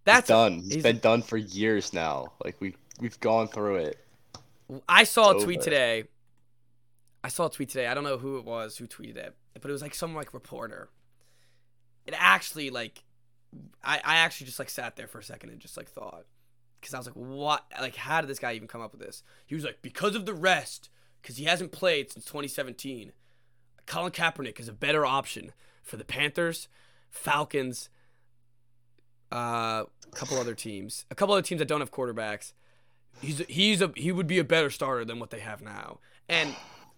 S1: That's
S2: he's done. He's
S1: he's-
S2: been done for years now. Like we we've gone through it.
S1: I saw a tweet
S2: over.
S1: today. I saw a tweet today. I don't know who it was who tweeted it, but it was like some like reporter. It actually like, I I actually just like sat there for a second and just like thought, because I was like, what? Like, how did this guy even come up with this? He was like, because of the rest, because he hasn't played since 2017. Colin Kaepernick is a better option for the Panthers, Falcons, uh, a couple other teams, a couple other teams that don't have quarterbacks. He's he's a he would be a better starter than what they have now. And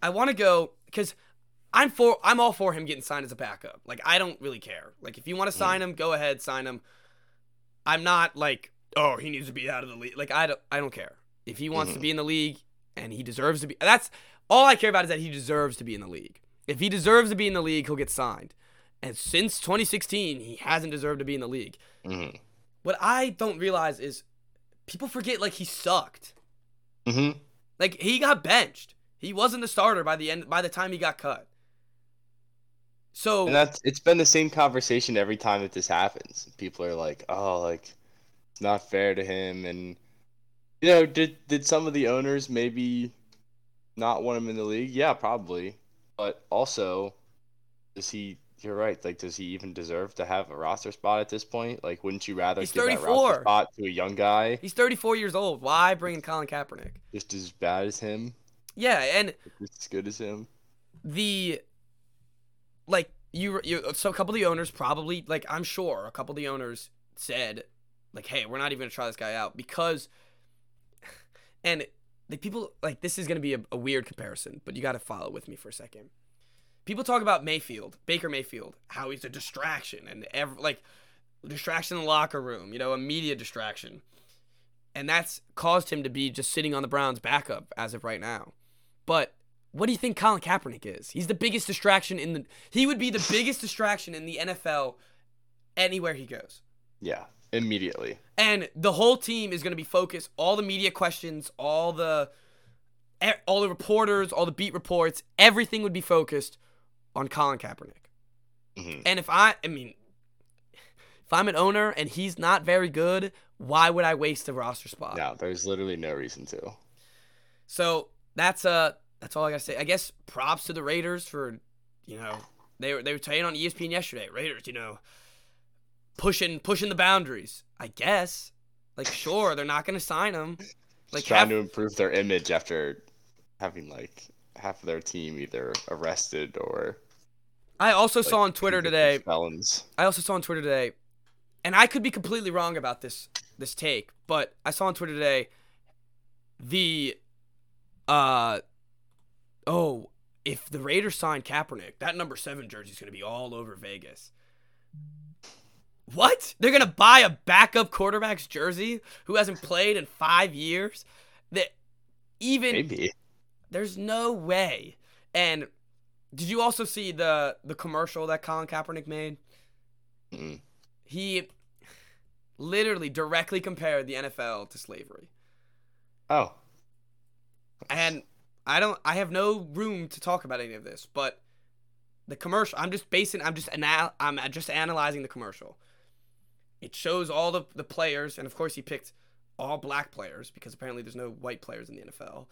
S1: I want to go because I'm for I'm all for him getting signed as a backup. Like I don't really care. Like if you want to sign him, go ahead, sign him. I'm not like oh he needs to be out of the league. Like I don't I don't care if he wants to
S2: Mhm.
S1: be in the league and he deserves to be. That's all I care about is that he deserves to be in the league. If he deserves to be in the league, he'll get signed. And since 2016, he hasn't deserved to be in the league.
S2: Mhm.
S1: What I don't realize is people forget like he sucked.
S2: Mhm.
S1: Like he got benched. He wasn't the starter by the end by the time he got cut. So
S2: And that's it's been the same conversation every time that this happens. People are like, "Oh, like it's not fair to him," and you know, did did some of the owners maybe not want him in the league? Yeah, probably. But also, does he? You're right. Like, does he even deserve to have a roster spot at this point? Like, wouldn't you rather
S1: He's
S2: give that roster spot to a young guy
S1: he's 34 years old. Why bring in Colin Kaepernick?
S2: just as bad as him,
S1: Yeah, and
S2: as good as him?
S1: the like you you so a couple of the owners probably like I'm sure a couple of the owners said like hey we're not even gonna try this guy out because and the people like this is gonna be a, a weird comparison but you got to follow with me for a second. People talk about Mayfield Baker Mayfield how he's a distraction and ev- like distraction in the locker room you know a media distraction. And that's caused him to be just sitting on the Browns backup as of right now but what do you think Colin Kaepernick is? He's the biggest distraction in the. He would be the biggest distraction in the NFL anywhere he goes.
S2: Yeah, immediately.
S1: And the whole team is going to be focused. All the media questions, all the, all the reporters, all the beat reports, everything would be focused on Colin Kaepernick.
S2: hmm
S1: And if I, I mean, if I'm an owner and he's not very good, why would I waste a roster spot?
S2: No, there's literally no reason to.
S1: So that's uh that's all I gotta say. I guess props to the Raiders for, you know, they were they were saying on ESPN yesterday. Raiders, you know, pushing pushing the boundaries. I guess. Like sure, they're not gonna sign him. Like
S2: Just trying
S1: have,
S2: to improve their image after having like half of their team either arrested or
S1: I also
S2: like,
S1: saw on Twitter today.
S2: felons.
S1: I also saw on Twitter today, and I could be completely wrong about this this take, but I saw on Twitter today the uh oh if the Raiders sign Kaepernick, that number seven jersey is gonna be all over Vegas. What? They're gonna buy a backup quarterback's jersey who hasn't played in five years? That even
S2: Maybe.
S1: there's no way. And did you also see the the commercial that Colin Kaepernick made?
S2: Mm.
S1: He literally directly compared the NFL to slavery.
S2: Oh,
S1: And I don't I have no room to talk about any of this, but the commercial. I'm just basing. I'm just anal- I'm just analyzing the commercial. It shows all the the players, and of course he picked all black players because apparently there's no white players in the NFL.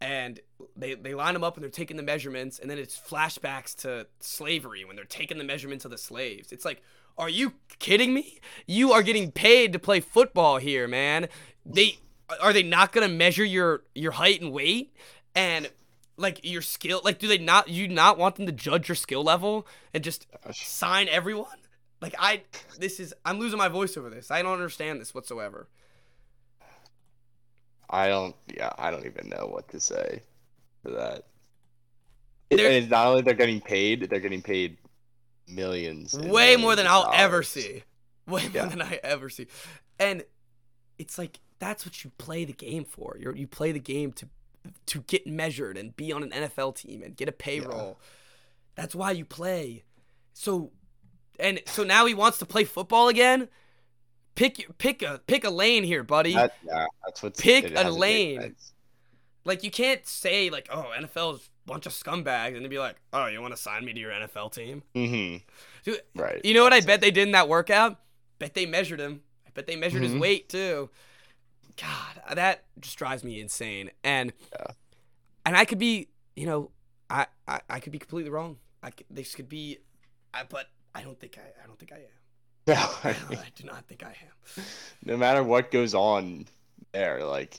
S1: And they they line them up and they're taking the measurements, and then it's flashbacks to slavery when they're taking the measurements of the slaves. It's like, are you kidding me? You are getting paid to play football here, man. They are they not gonna measure your your height and weight and like your skill? Like, do they not you not want them to judge your skill level and just
S2: Gosh.
S1: sign everyone? Like I, this is I'm losing my voice over this. I don't understand this whatsoever.
S2: I don't. Yeah, I don't even know what to say to that. And it's not only they're getting paid, they're getting paid millions.
S1: Way more than I'll ever see. Way more
S2: Yeah.
S1: than I ever see. And it's like that's what you play the game for. You you play the game to to get measured and be on an NFL team and get a payroll. That's why you play. So and so now he wants to play football again. Pick pick a pick a lane here, buddy.
S2: That, yeah, that's
S1: Pick a lane. like you can't say like, "Oh, NFL's a bunch of scumbags," and then be like, "Oh, you want to sign me to your NFL team?"
S2: Mm-hmm.
S1: Dude,
S2: Right.
S1: You know what I
S2: That's
S1: bet they did in that workout? Bet they measured him. I bet they measured his
S2: Mhm.
S1: weight too. God, uh, that just drives me insane. And
S2: Yeah.
S1: and I could be, you know, I I, I could be completely wrong. I could, this could be, I, but I don't think I I don't think I am. [LAUGHS]
S2: No, I [LAUGHS]
S1: I do not think I am. [LAUGHS]
S2: no matter what goes on there, like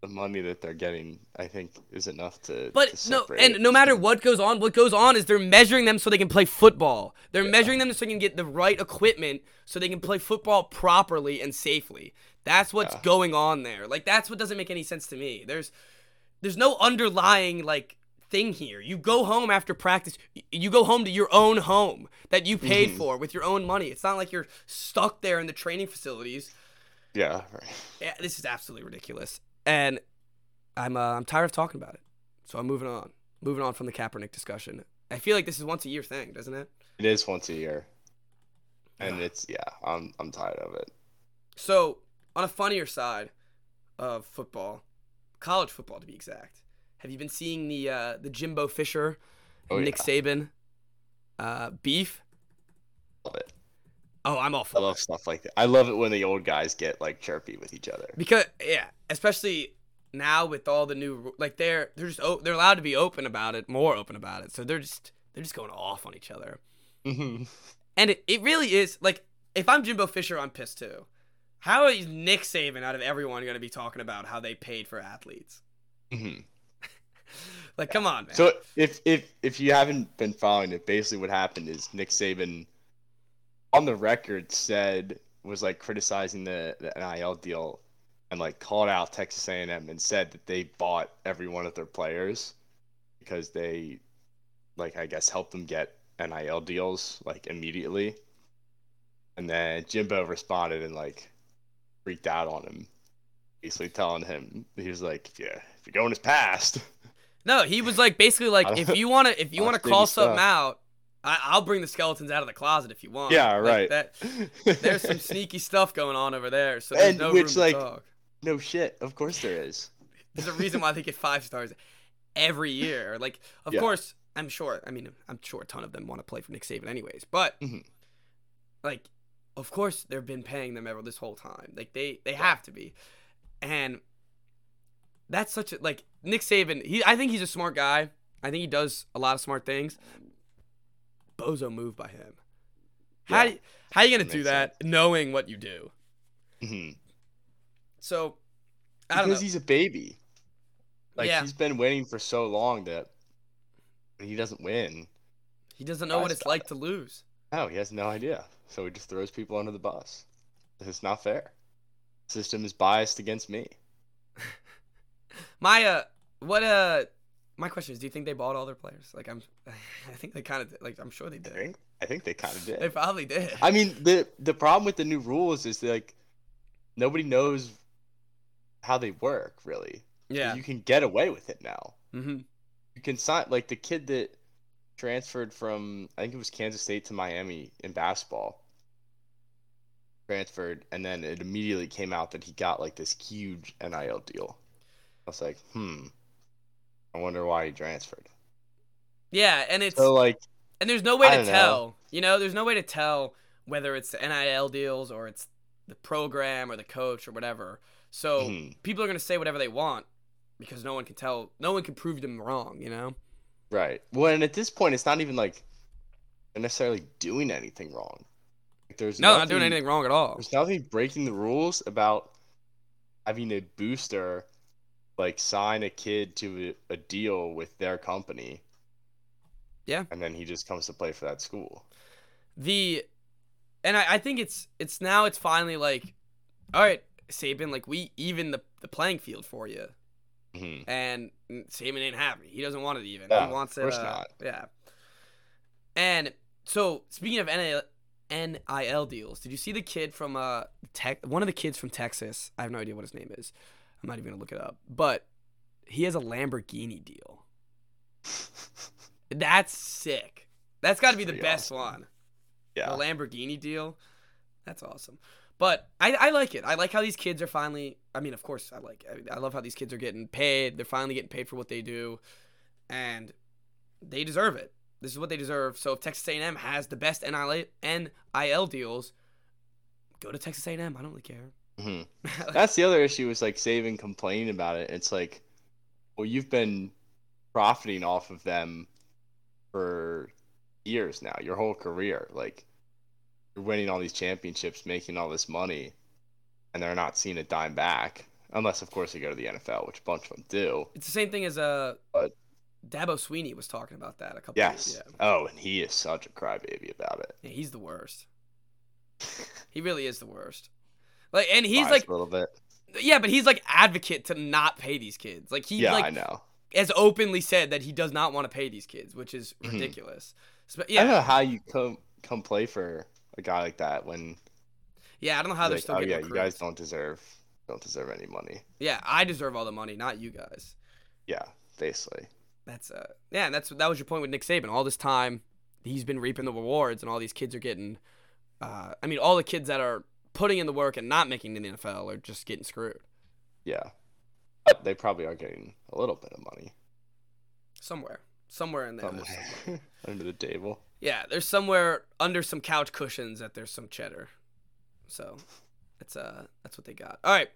S2: the money that they're getting, I think is enough to.
S1: But
S2: to
S1: no, and no matter what goes on, what goes on is they're measuring them so they can play football. They're
S2: Yeah.
S1: measuring them so they can get the right equipment so they can play football properly and safely. That's what's
S2: Yeah.
S1: going on there. Like that's what doesn't make any sense to me. There's there's no underlying like thing here. You go home after practice. You go home to your own home that you paid
S2: Mhm.
S1: for with your own money. It's not like you're stuck there in the training facilities.
S2: Yeah. Right.
S1: Yeah, this is absolutely ridiculous, and I'm uh, I'm tired of talking about it. So I'm moving on, moving on from the Kaepernick discussion. I feel like this is once a year thing, doesn't it?
S2: It is once a year, and
S1: Ugh.
S2: it's yeah. I'm I'm tired of it.
S1: So on a funnier side of football, college football to be exact, have you been seeing the uh, the Jimbo Fisher,
S2: Oh,
S1: Nick
S2: yeah.
S1: Saban uh, beef?
S2: Love it.
S1: Oh, I'm all
S2: I love
S1: it
S2: stuff like that. I love it when the old guys get like chirpy with each other.
S1: because yeah, especially now with all the new like they're they're just they're allowed to be open about it, more open about it. So they're just they're just going off on each other.
S2: Mhm.
S1: And it, it really is like if I'm Jimbo Fisher, I'm pissed too. How is Nick Saban out of everyone going to be talking about how they paid for athletes?
S2: Mhm. [LAUGHS]
S1: Like, come on, man.
S2: So if if if you haven't been following it, basically what happened is Nick Saban, on the record, said was like criticizing the, the NIL deal, and like called out Texas A&M and said that they bought every one of their players because they, like I guess, helped them get NIL deals like immediately. And then Jimbo responded and like freaked out on him, basically telling him he was like, "Yeah, if you're going as past."
S1: no, he was like basically like, [LAUGHS] if you want to, if you want to
S2: think
S1: call
S2: stuff.
S1: something out, I, I'll bring the skeletons out of the closet if you want.
S2: Yeah,
S1: Like,
S2: right.
S1: that there's some sneaky stuff going on over there, so there's
S2: And
S1: no
S2: which,
S1: room
S2: like-
S1: to talk.
S2: No shit. Of course there is. [LAUGHS]
S1: There's a reason why they get five stars every year. Like, of
S2: Yeah.
S1: course, I'm sure. I mean, I'm sure a ton of them want to play for Nick Saban, anyways. But
S2: Mhm.
S1: like, of course, they've been paying them ever this whole time. Like, they they have to be, and that's such a like Nick Saban. He, I think he's a smart guy. I think he does a lot of smart things. Bozo move by him. How
S2: Yeah.
S1: do- how you gonna do that knowing what you do?
S2: Mhm.
S1: So I don't
S2: Because
S1: know.
S2: he's a baby. Like
S1: Yeah.
S2: he's been winning for so long that he doesn't win,
S1: He doesn't know what it's like to lose.
S2: no, he has no idea. So he just throws people under the bus. It's not fair. System is biased against me. [LAUGHS]
S1: My uh, what uh, my question is, do you think they bought all their players? Like I'm, [LAUGHS] I think they kind of like I'm sure they did.
S2: I think. I think they kind of did.
S1: They probably did.
S2: I mean, the the problem with the new rules is like nobody knows how they work really.
S1: yeah.
S2: You can get away with it now.
S1: hmm
S2: you can sign like the kid that transferred from I think it was Kansas State to Miami in basketball. Transferred and then it immediately came out that he got like this huge NIL deal. I was like, hmm. I wonder why he transferred.
S1: Yeah, and it's
S2: So like,
S1: and there's no way to
S2: don't know.
S1: tell. You know, there's no way to tell whether it's the NIL deals or it's the program or the coach or whatever. So
S2: mhm,
S1: people are gonna say whatever they want because no one can tell. No one can prove them wrong. You know.
S2: right. Well, and at this point, it's not even like necessarily doing anything wrong. Like, there's
S1: No,
S2: nothing,
S1: not doing anything wrong at all.
S2: There's nothing breaking the rules about having a booster like sign a kid to a, deal with their company.
S1: Yeah.
S2: And then he just comes to play for that school.
S1: the and I, I think it's it's now it's finally like all right Saban like we even the, the playing field for you
S2: hmm
S1: and Saban ain't happy he doesn't want it even
S2: No,
S1: he wants it.
S2: of course
S1: uh,
S2: not.
S1: yeah and so speaking of NIL, NIL deals did you see the kid from uh tech one of the kids from Texas I have no idea what his name is I'm not even gonna look it up but he has a Lamborghini deal [LAUGHS] that's sick that's got to be the best
S2: awesome.
S1: one
S2: yeah.
S1: the Lamborghini deal. That's awesome. But I, I like it. I like how these kids are finally. I mean, of course, I like. I, I love how these kids are getting paid. They're finally getting paid for what they do, and they deserve it. This is what they deserve. So if Texas A&M has the best NIL, NIL deals, go to Texas A&M. I don't really care.
S2: Hmm [LAUGHS] That's the other issue is like Saban complaining about it. It's like, well, you've been profiting off of them for years now, your whole career. Like, you're winning all these championships, making all this money, and they're not seeing a dime back. Unless, of course, they go to the NFL, which a bunch of them do.
S1: it's the same thing as uh,
S2: But-
S1: Dabo Swinney was talking about that a couple.
S2: Yes.
S1: Years, yeah.
S2: Oh, and he is such a crybaby about it.
S1: yeah, he's the worst. He really is the worst. Like, and he's like,
S2: a little bit.
S1: Yeah, but he's like advocate to not pay these kids. Like he
S2: Yeah, I
S1: like
S2: know.
S1: has openly said that he does not want to pay these kids, which is
S2: Mhm.
S1: ridiculous. Sp-
S2: I don't know how you come come play for a guy like that when
S1: yeah. I don't know how they're
S2: like,
S1: still
S2: oh yeah, you guys don't deserve don't deserve any money.
S1: Yeah, I deserve all the money, not you guys.
S2: Yeah, basically.
S1: That's uh, yeah, and that's that was your point with Nick Saban. All this time, he's been reaping the rewards, and all these kids are getting. Uh, I mean, all the kids that are putting in the work and not making it in the NFL are just getting screwed
S2: Yeah. But they probably are getting a little bit of money
S1: somewhere, somewhere in there. there's
S2: somewhere [LAUGHS] under the table.
S1: Yeah, there's somewhere under some couch cushions that there's some cheddar. So that's uh that's what they got. All right.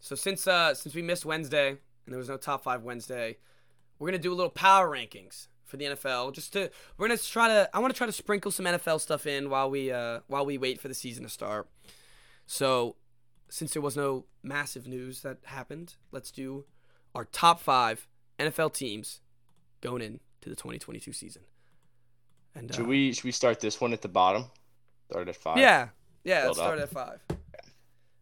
S1: So since uh since we missed Wednesday and there was no top five Wednesday, we're gonna do a little power rankings for the NFL. Just to we're gonna try to I want to try to sprinkle some NFL stuff in while we uh while we wait for the season to start. So since there was no massive news that happened, let's do our top five NFL teams going into the 2022 season. And
S2: Should
S1: uh,
S2: we should we start this one at the bottom? Start at five.
S1: Yeah, yeah. Let's
S2: up.
S1: start at five.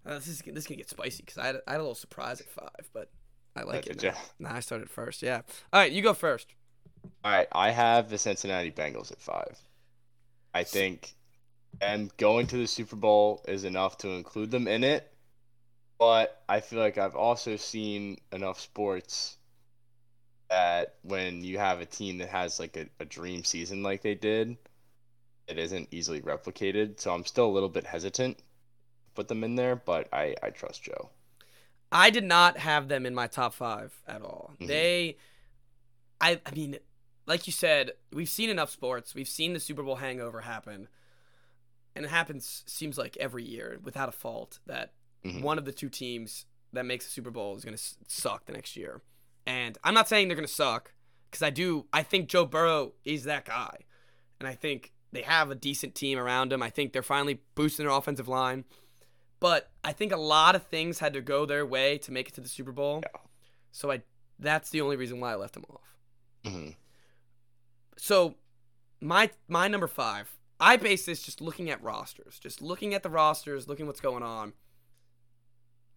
S1: Uh, this is this is gonna get spicy because I had, I had a little surprise at five, but I like it. Now. Nah, I started first. Yeah. All right, you go first.
S2: All right, I have the Cincinnati Bengals at five. I think and going to the Super Bowl is enough to include them in it. But I feel like I've also seen enough sports that when you have a team that has like a, a dream season like they did, it isn't easily replicated. So I'm still a little bit hesitant to put them in there, but I, I trust Joe.
S1: I did not have them in my top five at all.
S2: Mhm.
S1: They, I, I mean, like you said, we've seen enough sports. We've seen the Super Bowl hangover happen, and it happens seems like every year without a fault that
S2: Mhm.
S1: one of the two teams that makes the Super Bowl is going to suck the next year. And I'm not saying they're going to suck because I do. I think Joe Burrow is that guy, and I think they have a decent team around him. I think they're finally boosting their offensive line. But I think a lot of things had to go their way to make it to the Super Bowl.
S2: Yeah.
S1: So I that's the only reason why I left them off.
S2: Mhm.
S1: So my my number 5, I base this just looking at rosters, just looking at the rosters, looking what's going on.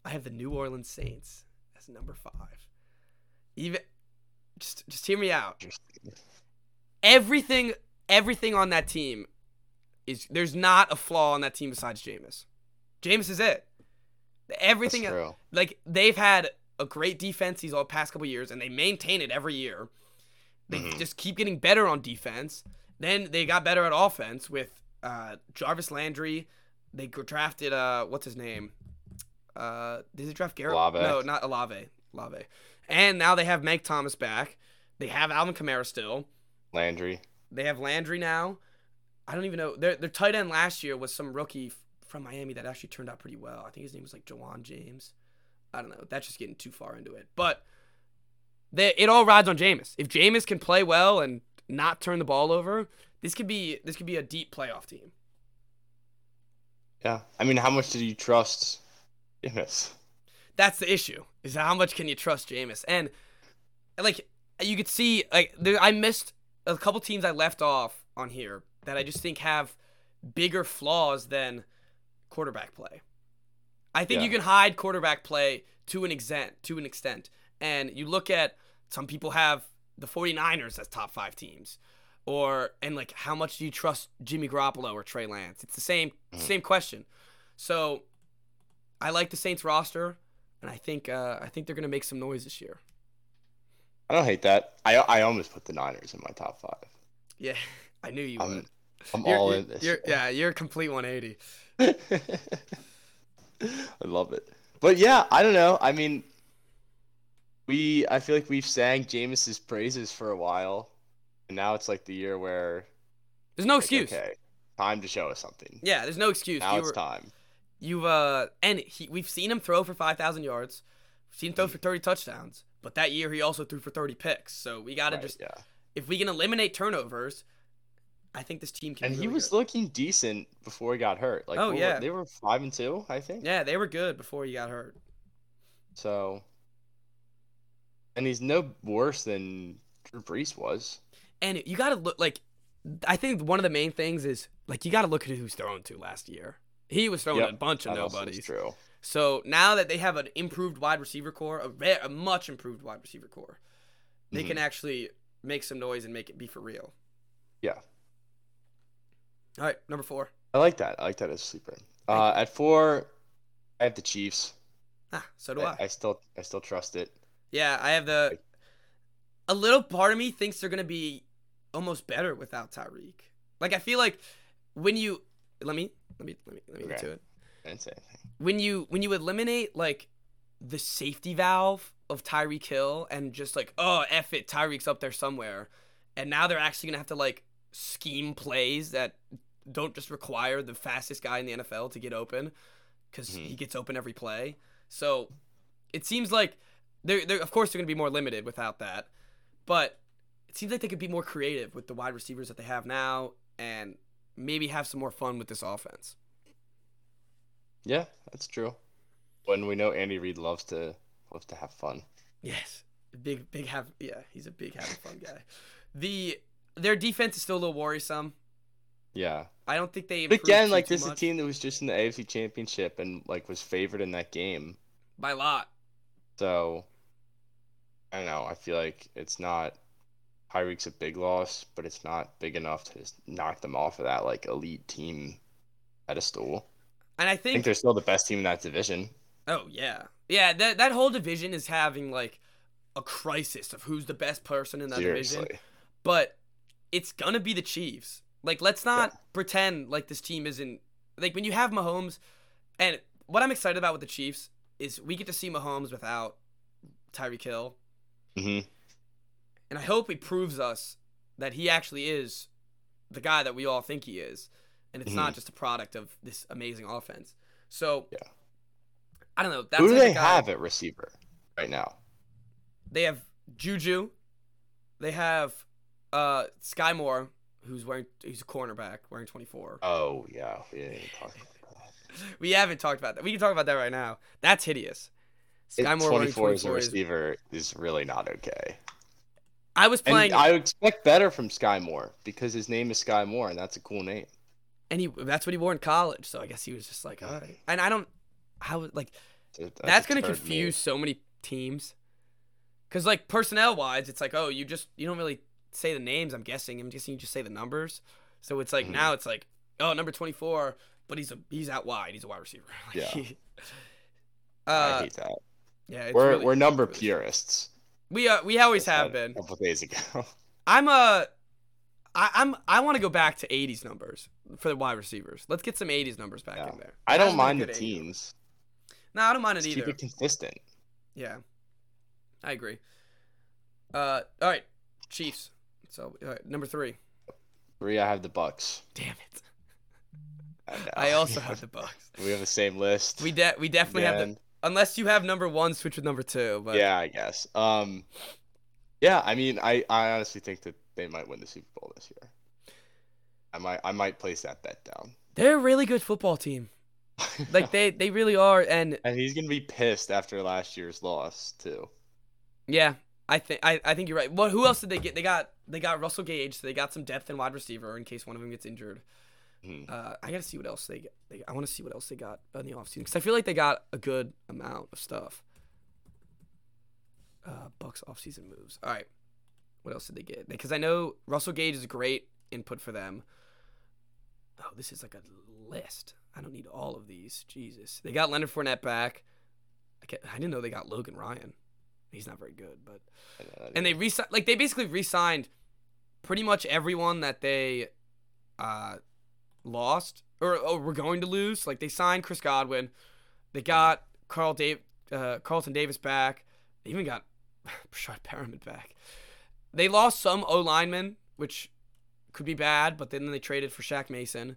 S1: I have the New Orleans Saints as number 5. Even just just hear me out. Everything everything on that team is there's not a flaw on that team besides Jameis. Jameis is it. Everything like they've had a great defense these all past couple years, and they maintain it every year. They
S2: Mhm.
S1: just keep getting better on defense. Then they got better at offense with uh, Jarvis Landry. They drafted uh, what's his name? Uh, did they draft Garrett?
S2: Olave.
S1: No, not Olave. Olave. And now they have Mike Thomas back. They have Alvin Kamara still.
S2: Landry.
S1: They have Landry now. I don't even know. Their their tight end last year was some rookie f- from Miami that actually turned out pretty well. I think his name was like Jawan James. I don't know. That's just getting too far into it. But they, it all rides on Jameis. If Jameis can play well and not turn the ball over, this could be this could be a deep playoff team.
S2: Yeah. I mean, how much do you trust Jameis?
S1: That's the issue. Is how much can you trust Jameis? And like you could see, like there, I missed a couple teams I left off on here that I just think have bigger flaws than quarterback play. I think
S2: Yeah.
S1: you can hide quarterback play to an extent, to an extent. And you look at some people have the 49ers as top 5 teams. Or and like how much do you trust Jimmy Garoppolo or Trey Lance? It's the same
S2: Mhm.
S1: same question. So I like the Saints roster and I think uh, I think they're to make some noise this year.
S2: I don't hate that. I I almost put the Niners in my top five.
S1: Yeah, [LAUGHS] I knew you
S2: I'm
S1: would.
S2: I'm
S1: You're-
S2: all
S1: you're-
S2: in this.
S1: you're- yeah, you're a complete 180. [LAUGHS]
S2: I love it. But yeah, I don't know. I mean, we I feel like we've sang Jameis's praises for a while, and now it's like the year where
S1: There's no
S2: like,
S1: excuse.
S2: okay, time to show us something.
S1: Yeah, there's no excuse.
S2: now
S1: you
S2: it's
S1: were,
S2: time.
S1: You've uh, and he, we've seen him throw for 5,000 yards. We've seen him throw for 30 touchdowns. But that year he also threw for 30 picks. So we gotta
S2: Right,
S1: just
S2: yeah.
S1: if we can eliminate turnovers, I think this team can.
S2: And
S1: be
S2: he was
S1: good.
S2: looking decent before he got hurt. Like,
S1: Oh,
S2: were-
S1: yeah.
S2: they were five and two, I think.
S1: Yeah, they were good before he got hurt.
S2: So, and he's no worse than Drew Brees was.
S1: And you gotta look like. I think one of the main things is like you gotta look at who's thrown to last year. He was throwing
S2: Yep,
S1: a bunch of
S2: That also is
S1: nobodies.
S2: true.
S1: So now that they have an improved wide receiver core, a, a much improved wide receiver core, they
S2: Mhm.
S1: can actually make some noise and make it be for real.
S2: Yeah.
S1: All right, number four.
S2: I like that. I like that as a sleeper. Uh, at four, I have the Chiefs.
S1: Ah, so do I.
S2: I, I still I still trust it.
S1: Yeah, I have the. A little part of me thinks they're gonna be almost better without Tyreek. Like I feel like when you let me let me let me let me get
S2: Okay.
S1: to it.
S2: I didn't say anything.
S1: when you when you eliminate like the safety valve of Tyreek Hill and just like oh F it Tyreek's up there somewhere and now they're actually gonna have to like scheme plays that don't just require the fastest guy in the NFL to get open because
S2: Mhm.
S1: he gets open every play so it seems like they're, they're of course they're gonna be more limited without that but it seems like they could be more creative with the wide receivers that they have now and maybe have some more fun with this offense
S2: Yeah, that's true. When we know Andy Reid loves to loves to have fun.
S1: Yes, big big have yeah he's a big having fun guy. The their defense is still a little worrisome.
S2: Yeah.
S1: I don't think they
S2: But again, like this is a team that was just in the AFC Championship and like was favored in that game.
S1: by a lot.
S2: So I don't know. I feel like it's not Tyreek's a big loss, but it's not big enough to just knock them off of that like elite team pedestal.
S1: And I
S2: I think
S1: think
S2: they're still the best team in that division.
S1: oh yeah yeah that that whole division is having like a crisis of who's the best person in that
S2: Seriously.
S1: division. But it's gonna be the Chiefs. Like let's not pretend like this team isn't like when you have Mahomes. And what I'm excited about with the Chiefs is we get to see Mahomes without Tyreek Hill.
S2: Hmm
S1: And I hope he proves us that he actually is the guy that we all think he is. And it's not
S2: Mhm.
S1: just a product of this amazing offense. So,
S2: Yeah.
S1: I don't know. That's
S2: Who do
S1: like
S2: they have at receiver right now?
S1: They have Juju. They have uh, Skyy Moore, who's wearing, he's a cornerback, wearing 24.
S2: Oh yeah, we didn't even about that. [LAUGHS]
S1: We haven't talked about that. We can talk about that right now. That's hideous. Sky
S2: It-
S1: Moore wearing
S2: 24 as a
S1: 24 is,
S2: receiver is really not okay.
S1: I was playing,
S2: And I would expect better from Skyy Moore because his name is Skyy Moore, and that's a cool name.
S1: and he that's what he wore in college. So I guess he was just like, all right. And I don't, how, like,
S2: that's,
S1: that's, going to
S2: turd
S1: confuse so many teams. Because, like, personnel wise, it's like, oh, you just, you don't really say the names, I'm guessing. I'm guessing you just say the numbers. So it's like,
S2: Mhm.
S1: now it's like, oh, number 24, but he's a he's out wide. He's a wide receiver. [LAUGHS] Like,
S2: Yeah.
S1: he- [LAUGHS]
S2: I
S1: uh,
S2: hate that.
S1: Yeah. It's
S2: we're
S1: really-
S2: we're number
S1: really-
S2: purists.
S1: We, uh, we always have been.
S2: A couple days ago. [LAUGHS]
S1: I'm a. I, I'm I want to go back to 80s numbers for the wide receivers. Let's get some 80s numbers back
S2: Yeah.
S1: in there.
S2: I don't
S1: Hasn't been a
S2: mind the
S1: good 80s number.
S2: teams.
S1: No, I don't mind it either.
S2: keep it consistent.
S1: Yeah, I agree. Uh, all right, Chiefs. So uh, number three.
S2: Three, I have the Bucks.
S1: Damn it.
S2: I.
S1: I also have [LAUGHS] the Bucks.
S2: We have the same list.
S1: We de- we definitely have the
S2: Again.
S1: Unless you have number one, switch with number two. But
S2: yeah, I guess. Um, yeah, I mean, I, I honestly think that they might win the Super Bowl this year. I might I might place that bet down.
S1: they're a really good football team. Like [LAUGHS] they they really are, and
S2: and he's gonna be pissed after last year's loss too.
S1: yeah, I think I, I think you're right. What who else did they get? They got they got Russell Gage, so they got some depth in wide receiver in case one of them gets injured.
S2: Mhm.
S1: Uh, I gotta see what else they get. They, I want to see what else they got in the offseason because I feel like they got a good amount of stuff. Uh, Bucks offseason moves. All right, what else did they get? Because I know Russell Gage is a great input for them. Oh, this is like a list. I don't need all of these. Jesus, they got Leonard Fournette back. I, I didn't know they got Logan Ryan. He's not very good, but and they re like they basically re-signed pretty much everyone that they uh lost or, we're going to lose. Like they signed Chris Godwin, they got Carl Dave uh, Carlton Davis back. They even got [LAUGHS] Breshad Perriman back. They lost some O linemen, which could be bad, but then they traded for Shaq Mason.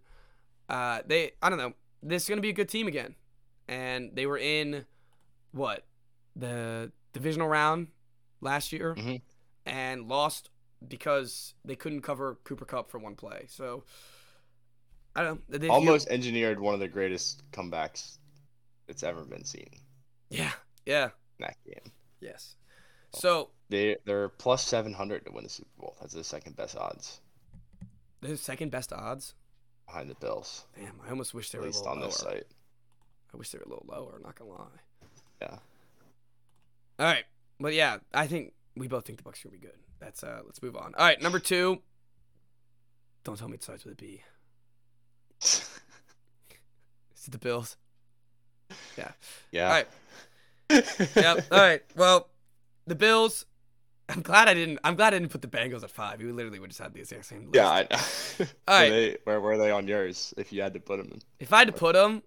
S1: Uh, they I don't know. This is gonna be a good team again, and they were in what the divisional round last year
S2: Mhm.
S1: and lost because they couldn't cover Cooper Kupp for one play. So I don't know.
S2: Almost engineered one of the greatest comebacks that's ever been seen
S1: Yeah. Yeah.
S2: that game.
S1: Yes. So
S2: They they're plus seven hundred to win the Super Bowl. That's the second best odds
S1: the second best odds.
S2: behind the Bills,
S1: Damn, I almost wish they
S2: at
S1: were a
S2: least
S1: little
S2: on
S1: lower.
S2: this site.
S1: I wish they were a little lower. Not gonna lie.
S2: Yeah.
S1: All right, but yeah, I think we both think the Bucks are gonna be good. That's uh, let's move on. All right, number two. Don't tell me it starts with a B. [LAUGHS] Is it the Bills?
S2: yeah. Yeah.
S1: All right. Yep. All right. Well, the Bills. I'm glad I didn't. I'm glad I didn't put the Bengals at five. You literally would just have the exact same. List.
S2: Yeah. I, [LAUGHS]
S1: All
S2: Were they- where were they on yours? If you had to put them in.
S1: If I had to put them,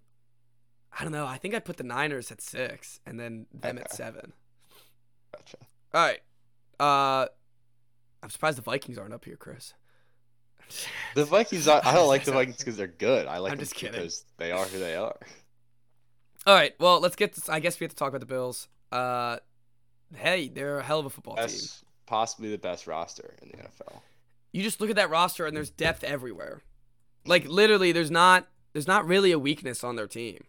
S1: I don't know. I think I'd put the Niners at six and then them at seven.
S2: Gotcha.
S1: All right. Uh, I'm surprised the Vikings aren't up here, Chris.
S2: The Vikings. I, I don't like the [LAUGHS] Vikings because they're good. I like
S1: I'm
S2: them because they are who they are.
S1: All right. Well, let's get. This, I guess we have to talk about the Bills. Uh, hey, they're a hell of a football team.
S2: Possibly the best roster in the NFL.
S1: You just look at that roster and there's depth everywhere. Like literally, there's not there's not really a weakness on their team.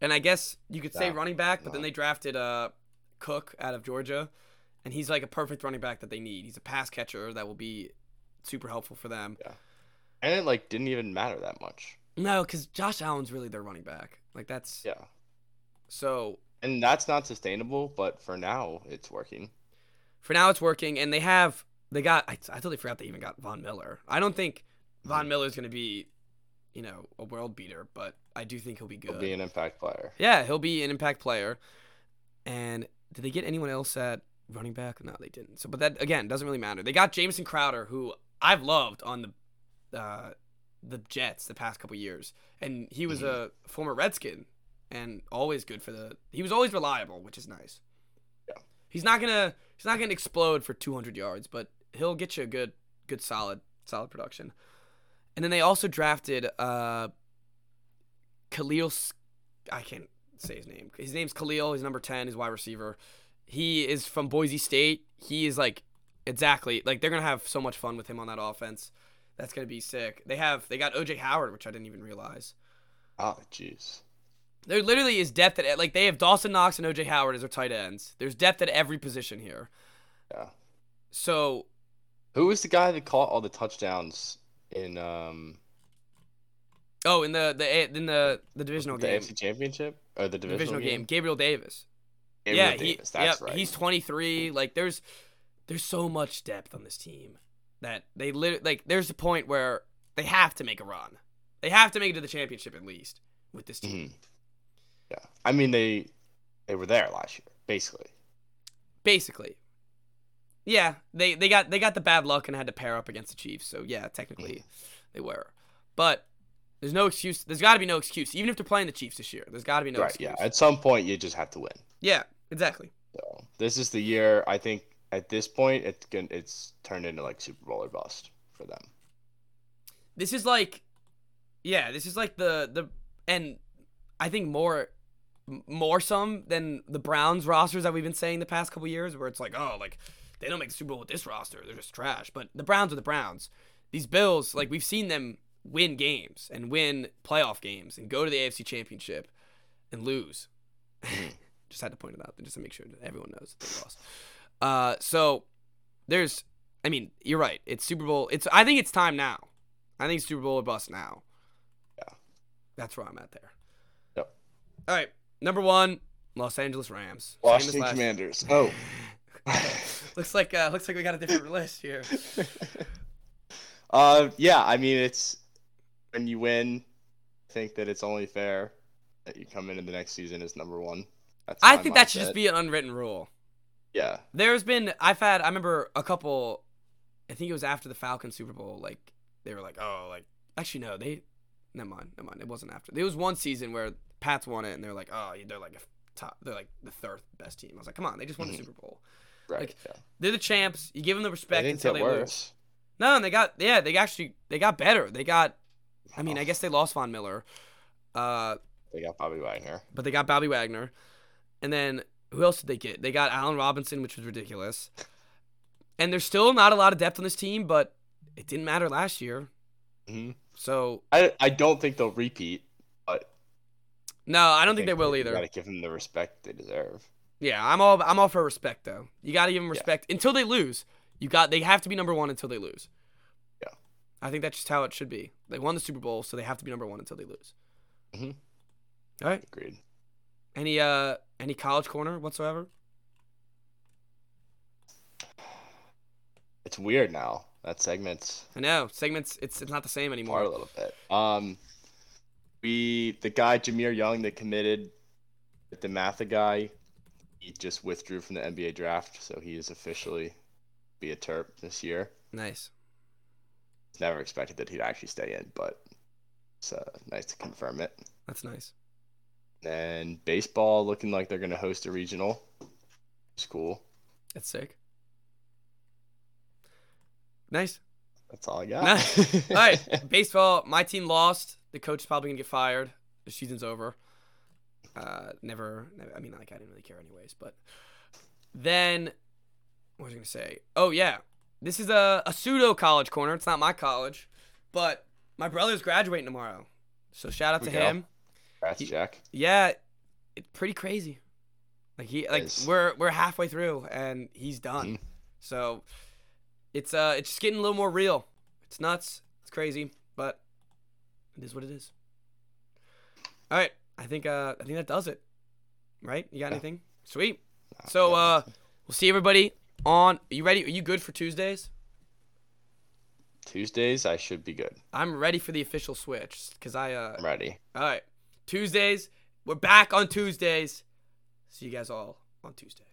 S1: And I guess you could say
S2: No,
S1: running back, but then they drafted uh Cook out of Georgia, and he's like a perfect running back that they need. He's a pass catcher that will be super helpful for them. Yeah.
S2: And it like didn't even matter that much.
S1: No, because Josh Allen's really their running back. Like that's
S2: Yeah.
S1: so
S2: And that's not sustainable, but for now it's working.
S1: for now it's working, and they have they got. I, I totally forgot they even got Von Miller. I don't think Von
S2: Mhm.
S1: Miller's gonna be, you know, a world beater, but I do think he'll be good.
S2: He'll be an impact player.
S1: Yeah, he'll be an impact player. And did they get anyone else at running back? No, they didn't. So, but that again doesn't really matter. They got Jamison Crowder, who I've loved on the uh, the Jets the past couple years, and he was a former Redskin and always good for the. He was always reliable, which is nice.
S2: Yeah.
S1: He's not gonna he's not gonna explode for 200 yards, but he'll get you a good good solid solid production. And then they also drafted uh Khalil I can't say his name. His name's Khalil. He's number 10. He's wide receiver. He is from Boise State. He is like exactly like they're gonna have so much fun with him on that offense. That's gonna be sick. They have they got OJ Howard, which I didn't even realize.
S2: Oh, jeez.
S1: There literally is depth at like they have Dawson Knox and OJ Howard as their tight ends. There's depth at every position here.
S2: Yeah.
S1: So
S2: Who was the guy that caught all the touchdowns in um
S1: oh in the the in the the divisional
S2: the
S1: game,
S2: AFC Championship or the
S1: divisional,
S2: divisional,
S1: game, Gabriel Davis.
S2: Gabriel
S1: yeah,
S2: Davis,
S1: he,
S2: that's
S1: yep,
S2: right.
S1: He's 23. Like there's there's so much depth on this team that they lit like there's a point where they have to make a run. They have to make it to the championship at least with this team.
S2: Mhm. Yeah, I mean they they were there last year, basically.
S1: Basically. Yeah, they they got they got the bad luck and had to pair up against the Chiefs. So yeah, technically
S2: Mm-hmm.
S1: they were. But there's no excuse. There's got to be no excuse. Even if they're playing the Chiefs this year, there's got to be no excuse.
S2: right.
S1: excuse.
S2: Yeah. At some point, you just have to win.
S1: yeah, exactly.
S2: So this is the year. I think at this point, it's gonna it's turned into like Super Bowl or bust for them.
S1: This is like, yeah, this is like the the and I think more more some than the Browns rosters that we've been saying the past couple years, where it's like, oh, like they don't make the Super Bowl with this roster, they're just trash. But the Browns are the Browns. These Bills, like we've seen them win games and win playoff games and go to the AFC Championship and lose. Mm. [LAUGHS] just had to point it out just to make sure that everyone knows that they lost. Uh, so there's, I mean, you're right. It's Super Bowl. It's I think it's time now. I think Super Bowl or bust now.
S2: Yeah,
S1: that's where I'm at there.
S2: Yep.
S1: All right, number one, Los Angeles Rams.
S2: Washington Commanders. Oh, [LAUGHS]
S1: looks like uh, looks like we got a different list here. [LAUGHS]
S2: uh, yeah. I mean, it's when you win. I think that it's only fair that you come into the next season as number one.
S1: That's I think that should just be an unwritten rule.
S2: Yeah.
S1: There's been I've had I remember a couple I think it was after the Falcons Super Bowl, like they were like, Oh, like actually no, they never mind, never mind. It wasn't after. There was one season where Pats won it and they're like, Oh, they're like a top they're like the third best team. I was like, Come on, they just won the mm-hmm. Super Bowl.
S2: Right.
S1: Like,
S2: yeah.
S1: They're the champs. You give them the respect
S2: they
S1: until they
S2: worse.
S1: lose. No, and they got yeah, they actually they got better. They got I mean, I guess they lost Von Miller. Uh
S2: they got Bobby Wagner.
S1: But they got Bobby Wagner. And then who else did they get? They got Allen Robinson, which was ridiculous. And there's still not a lot of depth on this team, but it didn't matter last year.
S2: Mm-hmm.
S1: So
S2: I I don't think they'll repeat, but
S1: no, I don't I think, think, they will either.
S2: You gotta give them the respect they deserve.
S1: Yeah, I'm all I'm all for respect though. You gotta give them respect yeah. until they lose. You got they have to be number one until they lose.
S2: Yeah,
S1: I think that's just how it should be. They won the Super Bowl, so they have to be number one until they lose.
S2: Mm-hmm.
S1: All right,
S2: agreed.
S1: Any uh any college corner whatsoever?
S2: It's weird now. That segment's
S1: I know. Segments it's it's not the same anymore.
S2: A little bit. Um we the guy Jahmir Young that committed with the Matha guy, he just withdrew from the NBA draft, so he is officially be a Terp this year.
S1: Nice.
S2: Never expected that he'd actually stay in, but it's uh, nice to confirm it.
S1: That's nice.
S2: And baseball looking like they're going to host a regional. It's cool.
S1: That's sick. Nice.
S2: That's all I got.
S1: Nice. [LAUGHS] all right. Baseball, my team lost. The coach is probably going to get fired. The season's over. Uh, never, never, I mean, like, I didn't really care anyways. But then, what was I going to say? Oh, yeah. This is a, a pseudo college corner. It's not my college. But my brother's graduating tomorrow. So shout out to him.
S2: Congrats, Jack.
S1: Yeah, it's pretty crazy. Like he, like we're we're halfway through and he's done. Mm-hmm. So it's uh it's just getting a little more real. It's nuts. It's crazy, but it is what it is. All right, I think uh I think that does it. Right? You got yeah. anything? Sweet. So uh we'll see everybody on. Are you ready? Are you good for Tuesdays?
S2: Tuesdays, I should be good.
S1: I'm ready for the official switch because I. Uh,
S2: I'm ready.
S1: All right. Tuesdays. We're back on Tuesdays. See you guys all on Tuesday.